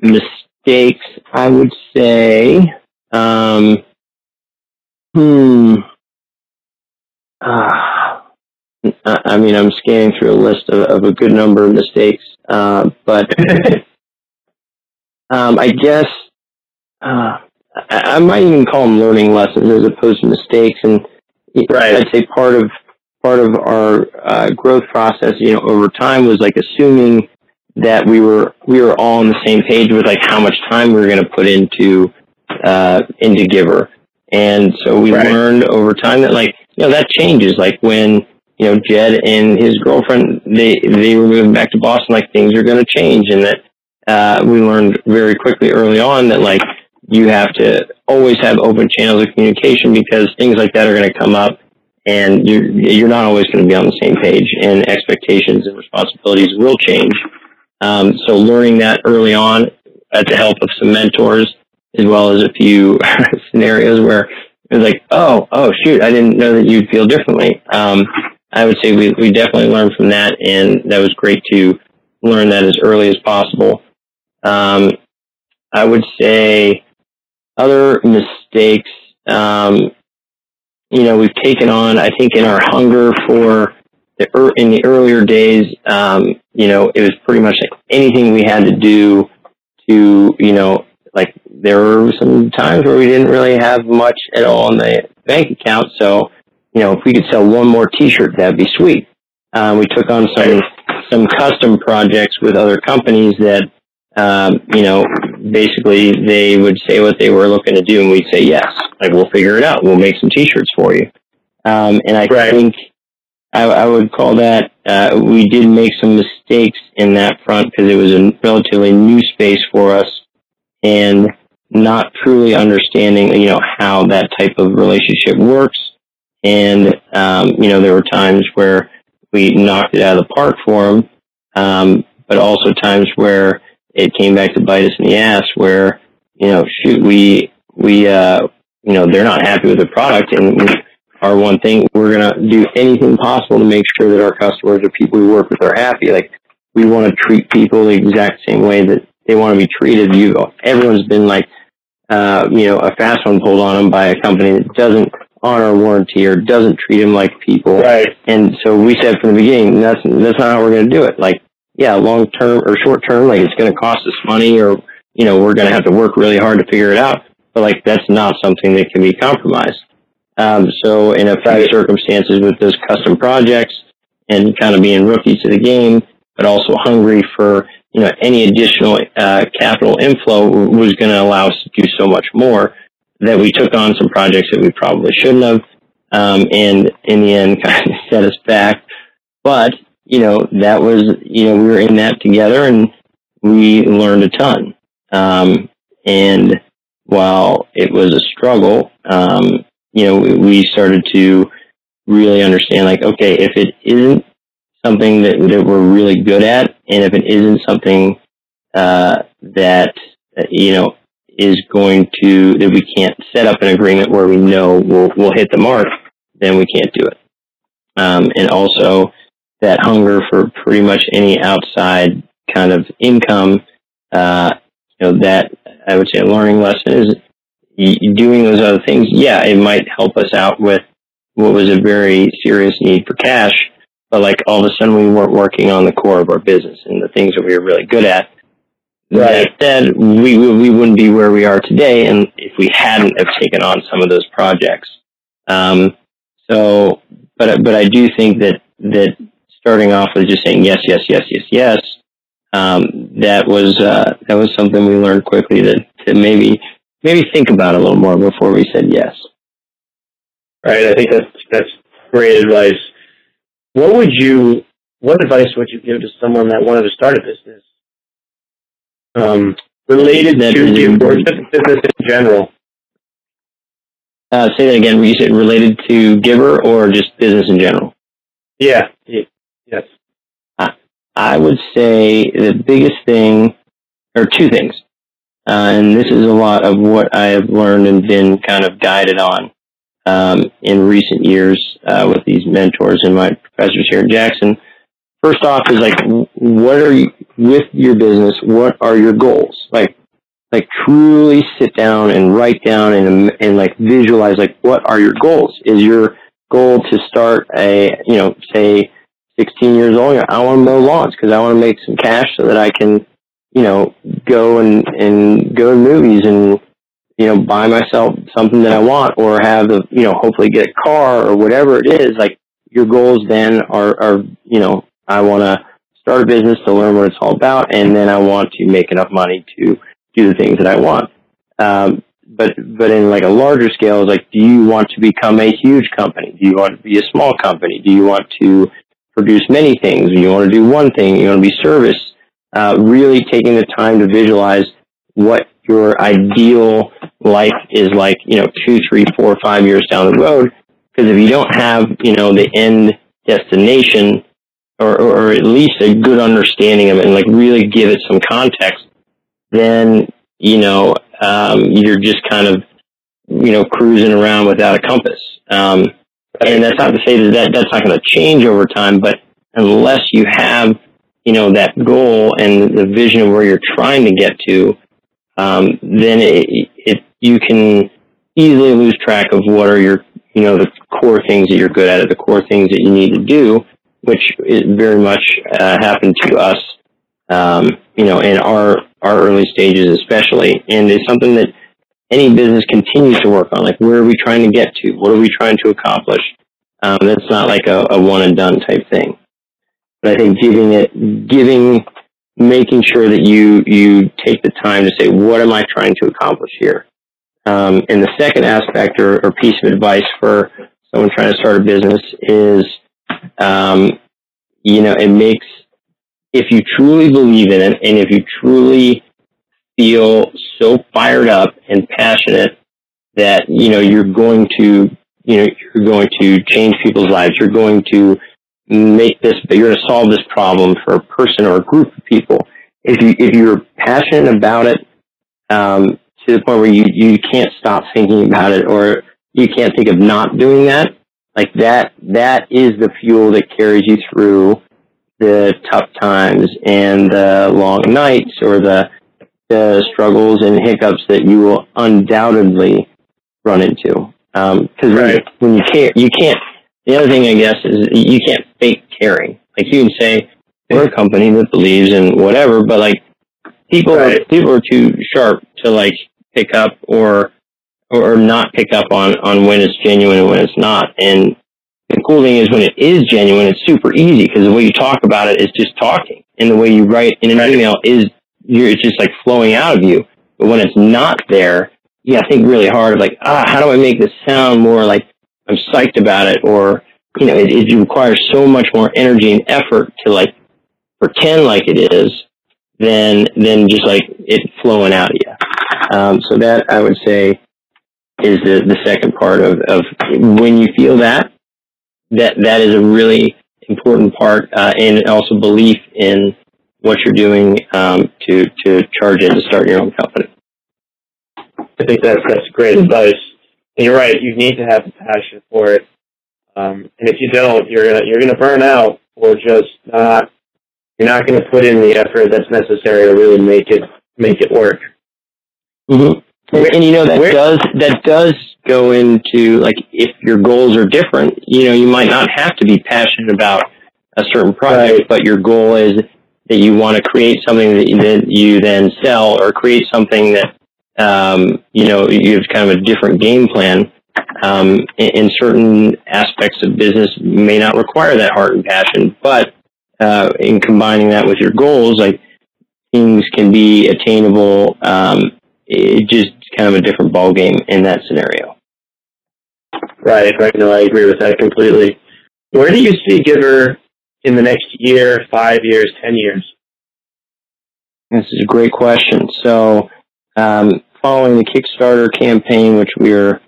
mistakes, I would say. Um, hmm. Ah. I I mean, I'm scanning through a list of, of a good number of mistakes, uh, but [laughs] um, I guess uh, I, I might even call them learning lessons as opposed to mistakes. And
Right.
I'd say part of part of our uh, growth process, you know, over time was like assuming that we were we were all on the same page with like how much time we were going to put into uh, into Giver, and so we
Right.
learned over time that like you know that changes. Like when you know Jed and his girlfriend they they were moving back to Boston, like things are going to change, and that uh, we learned very quickly early on that like you have to always have open channels of communication because things like that are going to come up and you're you're not always going to be on the same page, and expectations and responsibilities will change. Um, so learning that early on, at the help of some mentors, as well as a few [laughs] scenarios where it was like, oh, oh, shoot, I didn't know that you'd feel differently. Um, I would say we, we definitely learned from that, and that was great to learn that as early as possible. Um, I would say other mistakes, um, you know, we've taken on, I think in our hunger for the, er, in the earlier days, um, you know, it was pretty much like anything we had to do to, you know, like there were some times where we didn't really have much at all in the bank account. So, you know, if we could sell one more T-shirt, that'd be sweet. Um, we took on some some custom projects with other companies that, um, you know, basically they would say what they were looking to do, and we'd say yes. Like we'll figure it out. We'll make some T-shirts for you. Um, and I
Right.
think I, I would call that uh, we did make some mistakes in that front because it was a relatively new space for us, and not truly understanding, you know, how that type of relationship works. And um, you know, there were times where we knocked it out of the park for them, um, but also times where it came back to bite us in the ass. Where you know, shoot, we we uh, you know they're not happy with the product, and our one thing we're gonna do anything possible to make sure that our customers or people we work with are happy. Like we want to treat people the exact same way that they want to be treated. You everyone's been like uh, you know, a fast one pulled on them by a company that doesn't honor warranty or doesn't treat them like people.
Right.
And so we said from the beginning, that's that's not how we're going to do it. Like, yeah, long term or short term, like it's going to cost us money, or you know, we're going to have to work really hard to figure it out. But like, that's not something that can be compromised. Um, so in a few
Right.
circumstances with those custom projects and kind of being rookies to the game, but also hungry for you know any additional uh, capital inflow was going to allow us to do so much more that we took on some projects that we probably shouldn't have, um, and in the end, [laughs] kind of set us back. But you know that was you know we were in that together, and we learned a ton. Um, and while it was a struggle, um, you know we, started to really understand like okay if it isn't something that, that we're really good at and if it isn't something uh, that uh, you know is going to that we can't set up an agreement where we know we'll we'll hit the mark then we can't do it um, and also that hunger for pretty much any outside kind of income uh, you know that I would say a learning lesson is doing those other things yeah it might help us out with what was a very serious need for cash but like all of a sudden we weren't working on the core of our business and the things that we were really good at.
Right.
We we we wouldn't be where we are today, and if we hadn't have taken on some of those projects. Um, so, but but I do think that that starting off with just saying yes, yes, yes, yes, yes, um, that was uh, that was something we learned quickly to to maybe maybe think about a little more before we said yes.
Right. I think that's that's great advice. What would you? What advice would you give to someone that wanted to start a business? Um, related
That
to or just business in general.
Uh, say that again. You said related to Giver or just business in general?
Yeah. Yes.
I would say the biggest thing, or two things, uh, and this is a lot of what I have learned and been kind of guided on um, in recent years uh, with these mentors and my professors here at Jackson. First off, is like, what are you with your business? What are your goals? Like, like truly sit down and write down and and like visualize like what are your goals? Is your goal to start a you know say 16 years old, I want to mow lawns because I want to make some cash so that I can, you know, go and, and go to movies and, you know, buy myself something that I want or have the, you know, hopefully get a car or whatever it is. Like your goals then are, are, you know, I want to start a business to learn what it's all about. And then I want to make enough money to do the things that I want. Um, but, but in like a larger scale is like, do you want to become a huge company? Do you want to be a small company? Do you want to produce many things. Do you want to do one thing. You want to be service. Uh, really taking the time to visualize what your ideal life is like, you know, two, three, four, five years down the road Because if you don't have, you know, the end destination or, or at least a good understanding of it and like really give it some context, then, you know, um, you're just kind of, you know, cruising around without a compass. Um, and that's not to say that, that that's not going to change over time, but unless you have, you know, that goal and the vision of where you're trying to get to, um, then it, it, you can easily lose track of what are your, you know, the core things that you're good at, or the core things that you need to do, which very much uh, happened to us, um, you know, in our our early stages, especially, and it's something that any business continues to work on. Like, where are we trying to get to? What are we trying to accomplish? Um, that's not like a, a one and done type thing. But I think giving it, giving, making sure that you you take the time to say, what am I trying to accomplish here? Um, and the second aspect or, or, piece of advice for someone trying to start a business is, um, you know, it makes if you truly believe in it and if you truly feel so fired up and passionate that you know you're going to you know you're going to change people's lives you're going to make this you're going to solve this problem for a person or a group of people. If you if you're passionate about it um, to the point where you you can't stop thinking about it or you can't think of not doing that like that that is the fuel that carries you through the tough times and the long nights or the the struggles and hiccups that you will undoubtedly run into. Because um, right. when, you can't, you can't. The other thing, I guess, is you can't fake caring. Like you can say we're a company that believes in whatever, but like people, right. people are too sharp to like pick up or or not pick up on on when it's genuine and when it's not. And the cool thing is when it is genuine, it's super easy because the way you talk about it is just talking, and the way you write in an right. email is you're, it's just like flowing out of you. But when it's not there, you gotta think really hard of like, ah, how do I make this sound more like I'm psyched about it? Or, you know, it, it requires so much more energy and effort to like pretend like it is than, than just like it flowing out of you. Um, so that I would say is the, the second part of, of when you feel that, that, that is a really important part, uh, and also belief in what you're doing um, to to charge in to start your own company.
I think that's that's great advice. And you're right. You need to have a passion for it, um, and if you don't, you're gonna you're gonna burn out or just not. You're not going to put in the effort that's necessary to really make it make it work.
Mm-hmm. And, and, you know that Where? does that does go into like if your goals are different, you know, you might not have to be passionate about a certain project, right. but your goal is that you want to create something that you, that you then sell or create something that um, you know you have kind of a different game plan um, in, in, certain aspects of business may not require that heart and passion but uh, in combining that with your goals like things can be attainable um, it just kind of a different ball game in that scenario
right right no i agree with that completely where do you see giver in the next year, five years, ten years?
This is a great question. So, um, following the Kickstarter campaign, which we are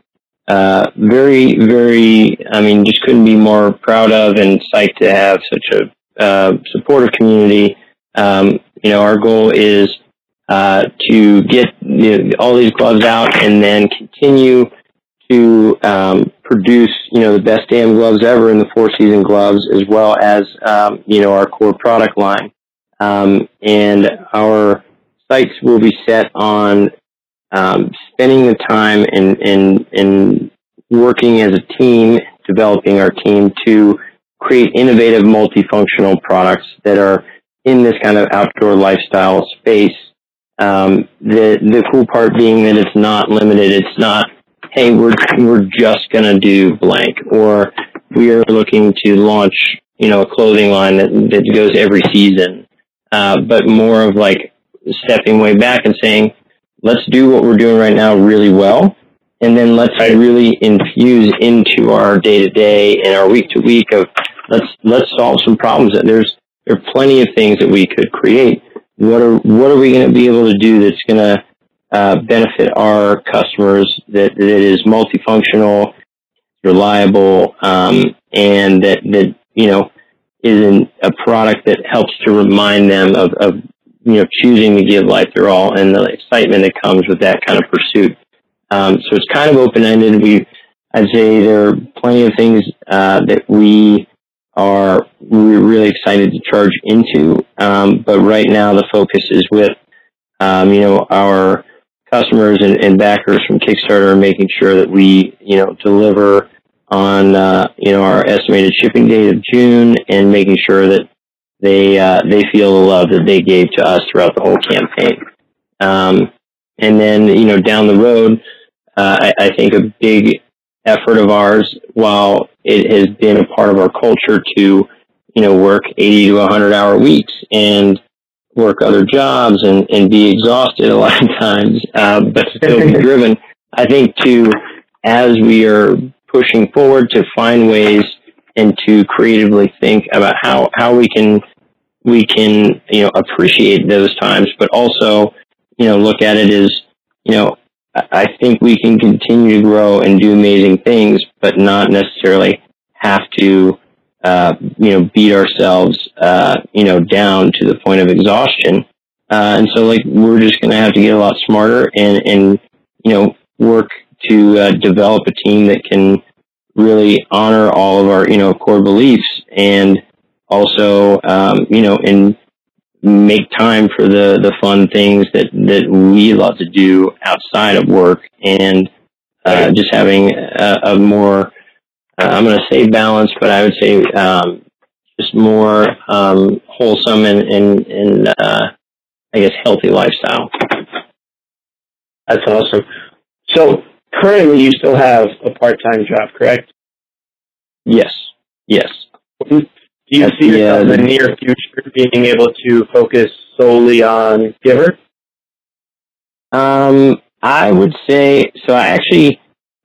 uh, very, very, I mean, just couldn't be more proud of and psyched to have such a uh, supportive community. Um, you know, our goal is uh, to get you know, all these gloves out and then continue to um, produce, you know, the best damn gloves ever in the four season gloves, as well as, um, you know, our core product line. Um, and our sights will be set on um, spending the time and in, in working as a team, developing our team to create innovative multifunctional products that are in this kind of outdoor lifestyle space. Um, the the cool part being that it's not limited. It's not hey, we're we're just gonna do blank, or we are looking to launch, you know, a clothing line that that goes every season, uh, but more of like stepping way back and saying, let's do what we're doing right now really well, and then let's right. really infuse into our day to day and our week to week of let's let's solve some problems. That there's there are plenty of things that we could create. What are what are we going to be able to do that's going to uh, benefit our customers that, that is multifunctional, reliable, um, and that that you know isn't a product that helps to remind them of, of you know choosing to give life their all and the excitement that comes with that kind of pursuit. Um, so it's kind of open ended. We I'd say there are plenty of things uh, that we are we're really excited to charge into. Um, but right now the focus is with um, you know our customers and, and, backers from Kickstarter, making sure that we you know deliver on uh, you know our estimated shipping date of June, and making sure that they uh, they feel the love that they gave to us throughout the whole campaign. Um, and then you know down the road, uh, I, I think a big effort of ours, while it has been a part of our culture to, you know, work 80 to 100 hour weeks and work other jobs and, and be exhausted a [laughs] lot of times, uh, but still be [laughs] driven. I think to, as we are pushing forward to find ways and to creatively think about how, how we can, we can, you know, appreciate those times, but also, you know, look at it as, you know, I think we can continue to grow and do amazing things, but not necessarily have to, uh, you know, beat ourselves, uh, you know, down to the point of exhaustion. Uh, and so, like, we're just going to have to get a lot smarter and, and you know, work to uh, develop a team that can really honor all of our, you know, core beliefs and also, um, you know, and make time for the the fun things that that we love to do outside of work and uh, just having a, a more uh, I'm going to say balanced, but I would say um, just more um, wholesome and and, and uh, I guess healthy lifestyle.
That's awesome. So currently, you still have a part time job, correct?
Yes. Yes.
Do you see yourself in the near future being able to focus solely on Giver?
Um, I would say so. I actually,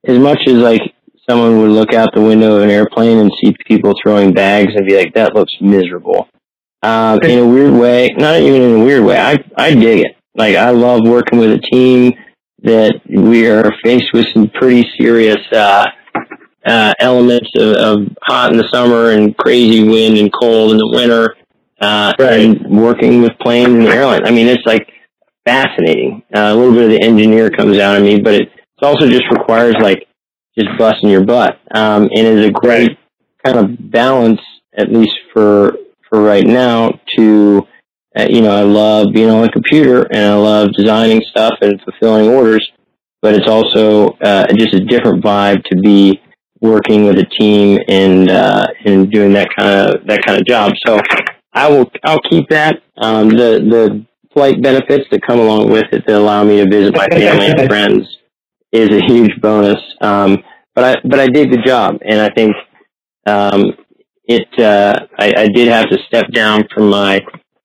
as much as like someone would look out the window of an airplane and see people throwing bags and be like, "That looks miserable." Um, in a weird way, not even in a weird way. I I dig it. Like I love working with a team that we are faced with some pretty serious uh, uh, elements of, of hot in the summer and crazy wind and cold in the winter, uh, right. and working with planes and airlines. I mean, it's like fascinating. Uh, a little bit of the engineer comes out of me, but it, it also just requires like just busting your butt, um, and is a great kind of balance, at least for for right now. To uh, you know, I love being on the computer and I love designing stuff and fulfilling orders, but it's also uh, just a different vibe to be working with a team and uh, and doing that kind of that kind of job. So I will I'll keep that. Um, the the flight benefits that come along with it that allow me to visit my family and [laughs] friends is a huge bonus. Um, but I but I did the job, and I think um, it. Uh, I, I did have to step down from my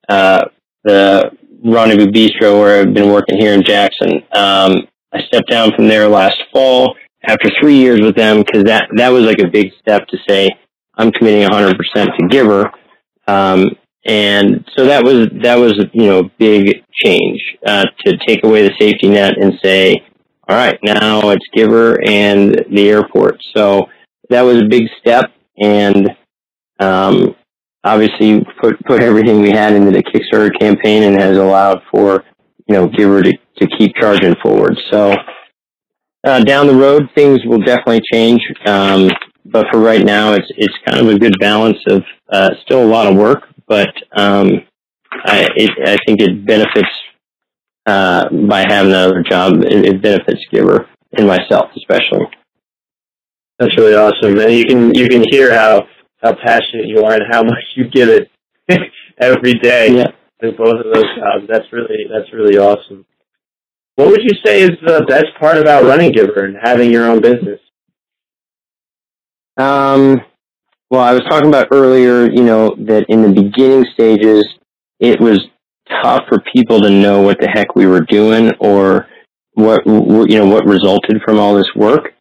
uh, the Rendezvous Bistro where I've been working here in Jackson. Um, I stepped down from there last fall after three years with them because that that was like a big step to say I'm committing 100% to Giver, um, and so that was that was you know a big change uh, to take away the safety net and say, all right, now it's Giver and the airport. So that was a big step, and um, obviously put put everything we had into the Kickstarter campaign and has allowed for you know Giver to to keep charging forward. So uh, down the road, things will definitely change. Um, but for right now, it's it's kind of a good balance of uh, still a lot of work, but um, I it, I think it benefits uh, by having another job. It, it benefits Giver and myself especially.
That's really awesome, and you can you can hear how how passionate you are and how much you give it [laughs] every day.
Yeah.
In both of those jobs, that's really that's really awesome. What would you say is the best part about running Giver and having your own business?
Um, well, I was talking about earlier, you know, that in the beginning stages, it was tough for people to know what the heck we were doing or what, you know, what resulted from all this work.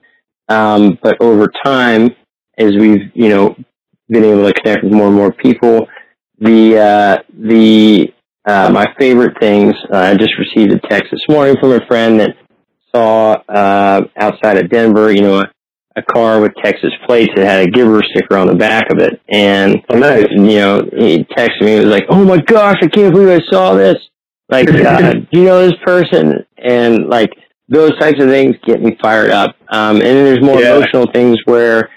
Um, but over time, as we've, you know, been able to connect with more and more people, the, uh, the uh, my favorite things, uh, I just received a text this morning from a friend that saw uh, outside of Denver, you know, a, a car with Texas plates that had a Giver sticker on the back of it. And,
Oh, nice.
you know, he texted me, he was like, oh my gosh, I can't believe I saw this. Like, uh, do [laughs] you know this person? And like, those types of things get me fired up. Um, and then there's more
Yeah.
emotional things where,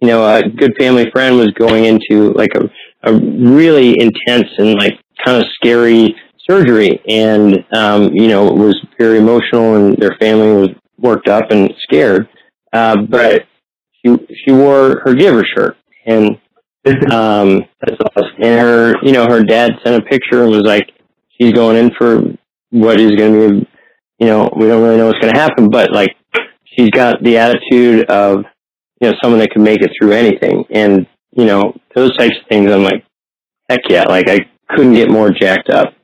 you know, a good family friend was going into like a, a really intense and like kind of scary surgery and, um, you know, it was very emotional and their family was worked up and scared. Uh, but she, she wore her giver shirt and, [laughs] um,
That's awesome.
and her, you know, her dad sent a picture and was like, she's going in for what is going to be, you know, we don't really know what's going to happen, but like, she's got the attitude of, you know, someone that can make it through anything. And, you know, those types of things, I'm like, heck yeah, like I couldn't get more jacked up.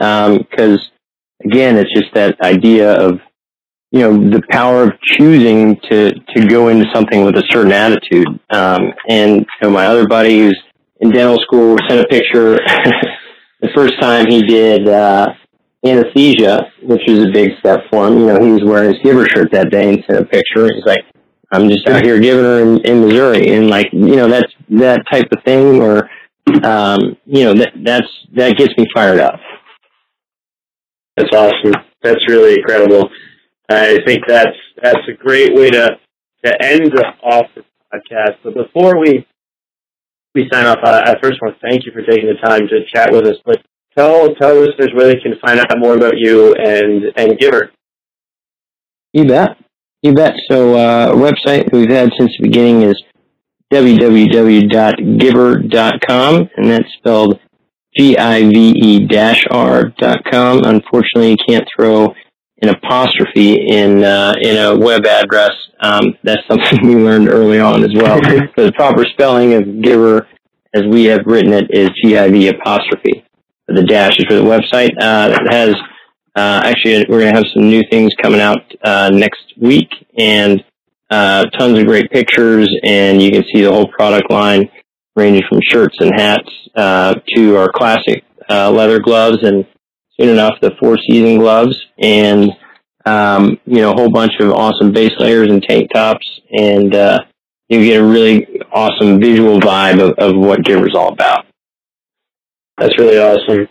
Um, cause again, it's just that idea of, you know, the power of choosing to, to go into something with a certain attitude. Um, and, you know, my other buddy who's in dental school sent a picture [laughs] the first time he did, uh, anesthesia, which was a big step for him. You know, he was wearing his giver shirt that day and sent a picture. He's like, I'm just out here giving her in, in Missouri. And like, you know, that's that type of thing or, um, you know, that, that's, that gets me fired up.
That's awesome. That's really incredible. I think that's that's a great way to to end off the podcast. But before we we sign off, I, I first want to thank you for taking the time to chat with us. But tell tell listeners where they can find out more about you and and Giver.
You bet. You bet. So, uh, website we've had since the beginning is www.giver.com, and that's spelled G-I-V-E dash R dot com. Unfortunately, you can't throw an apostrophe in, uh, in a web address. Um, that's [laughs] something we learned early on as well. [laughs] so the proper spelling of giver, as we have written it, is G-I-V apostrophe. The dash is for the website. Uh, it has uh, actually, we're going to have some new things coming out uh, next week, and uh, tons of great pictures, and you can see the whole product line, ranging from shirts and hats uh, to our classic uh, leather gloves, and soon enough the four season gloves, and um, you know a whole bunch of awesome base layers and tank tops, and uh, you get a really awesome visual vibe of, of what Giver's all about.
That's really awesome.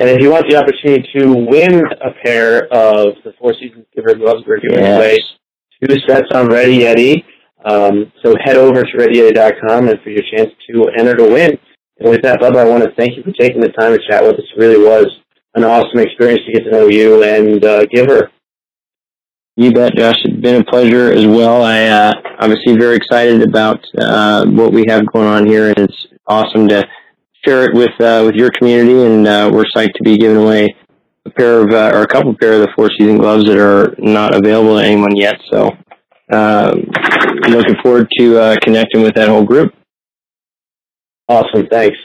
And if you want the opportunity to win a pair of the Four Seasons Giver gloves, we're giving
Yes.
away two sets on Ready Yeti. Um, so head over to ReadyYeti.com and for your chance to enter to win. And with that, Bubba, I want to thank you for taking the time to chat with us. It really was an awesome experience to get to know you and uh, Giver.
You bet, Josh. It's been a pleasure as well. I uh, obviously very excited about uh, what we have going on here, and it's awesome to share it with uh, with your community. And uh, we're psyched to be giving away a pair of uh, or a couple pair of the four season gloves that are not available to anyone yet. So, um, looking forward to uh, connecting with that whole group.
Awesome. Thanks.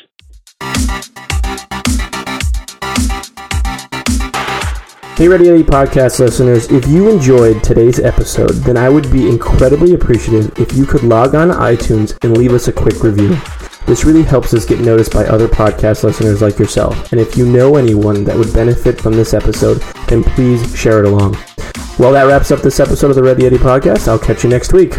Hey Ready Yeti podcast listeners, if you enjoyed today's episode, then I would be incredibly appreciative if you could log on to iTunes and leave us a quick review. This really helps us get noticed by other podcast listeners like yourself, and if you know anyone that would benefit from this episode, then please share it along. Well, that wraps up this episode of the Ready Yeti podcast. I'll catch you next week.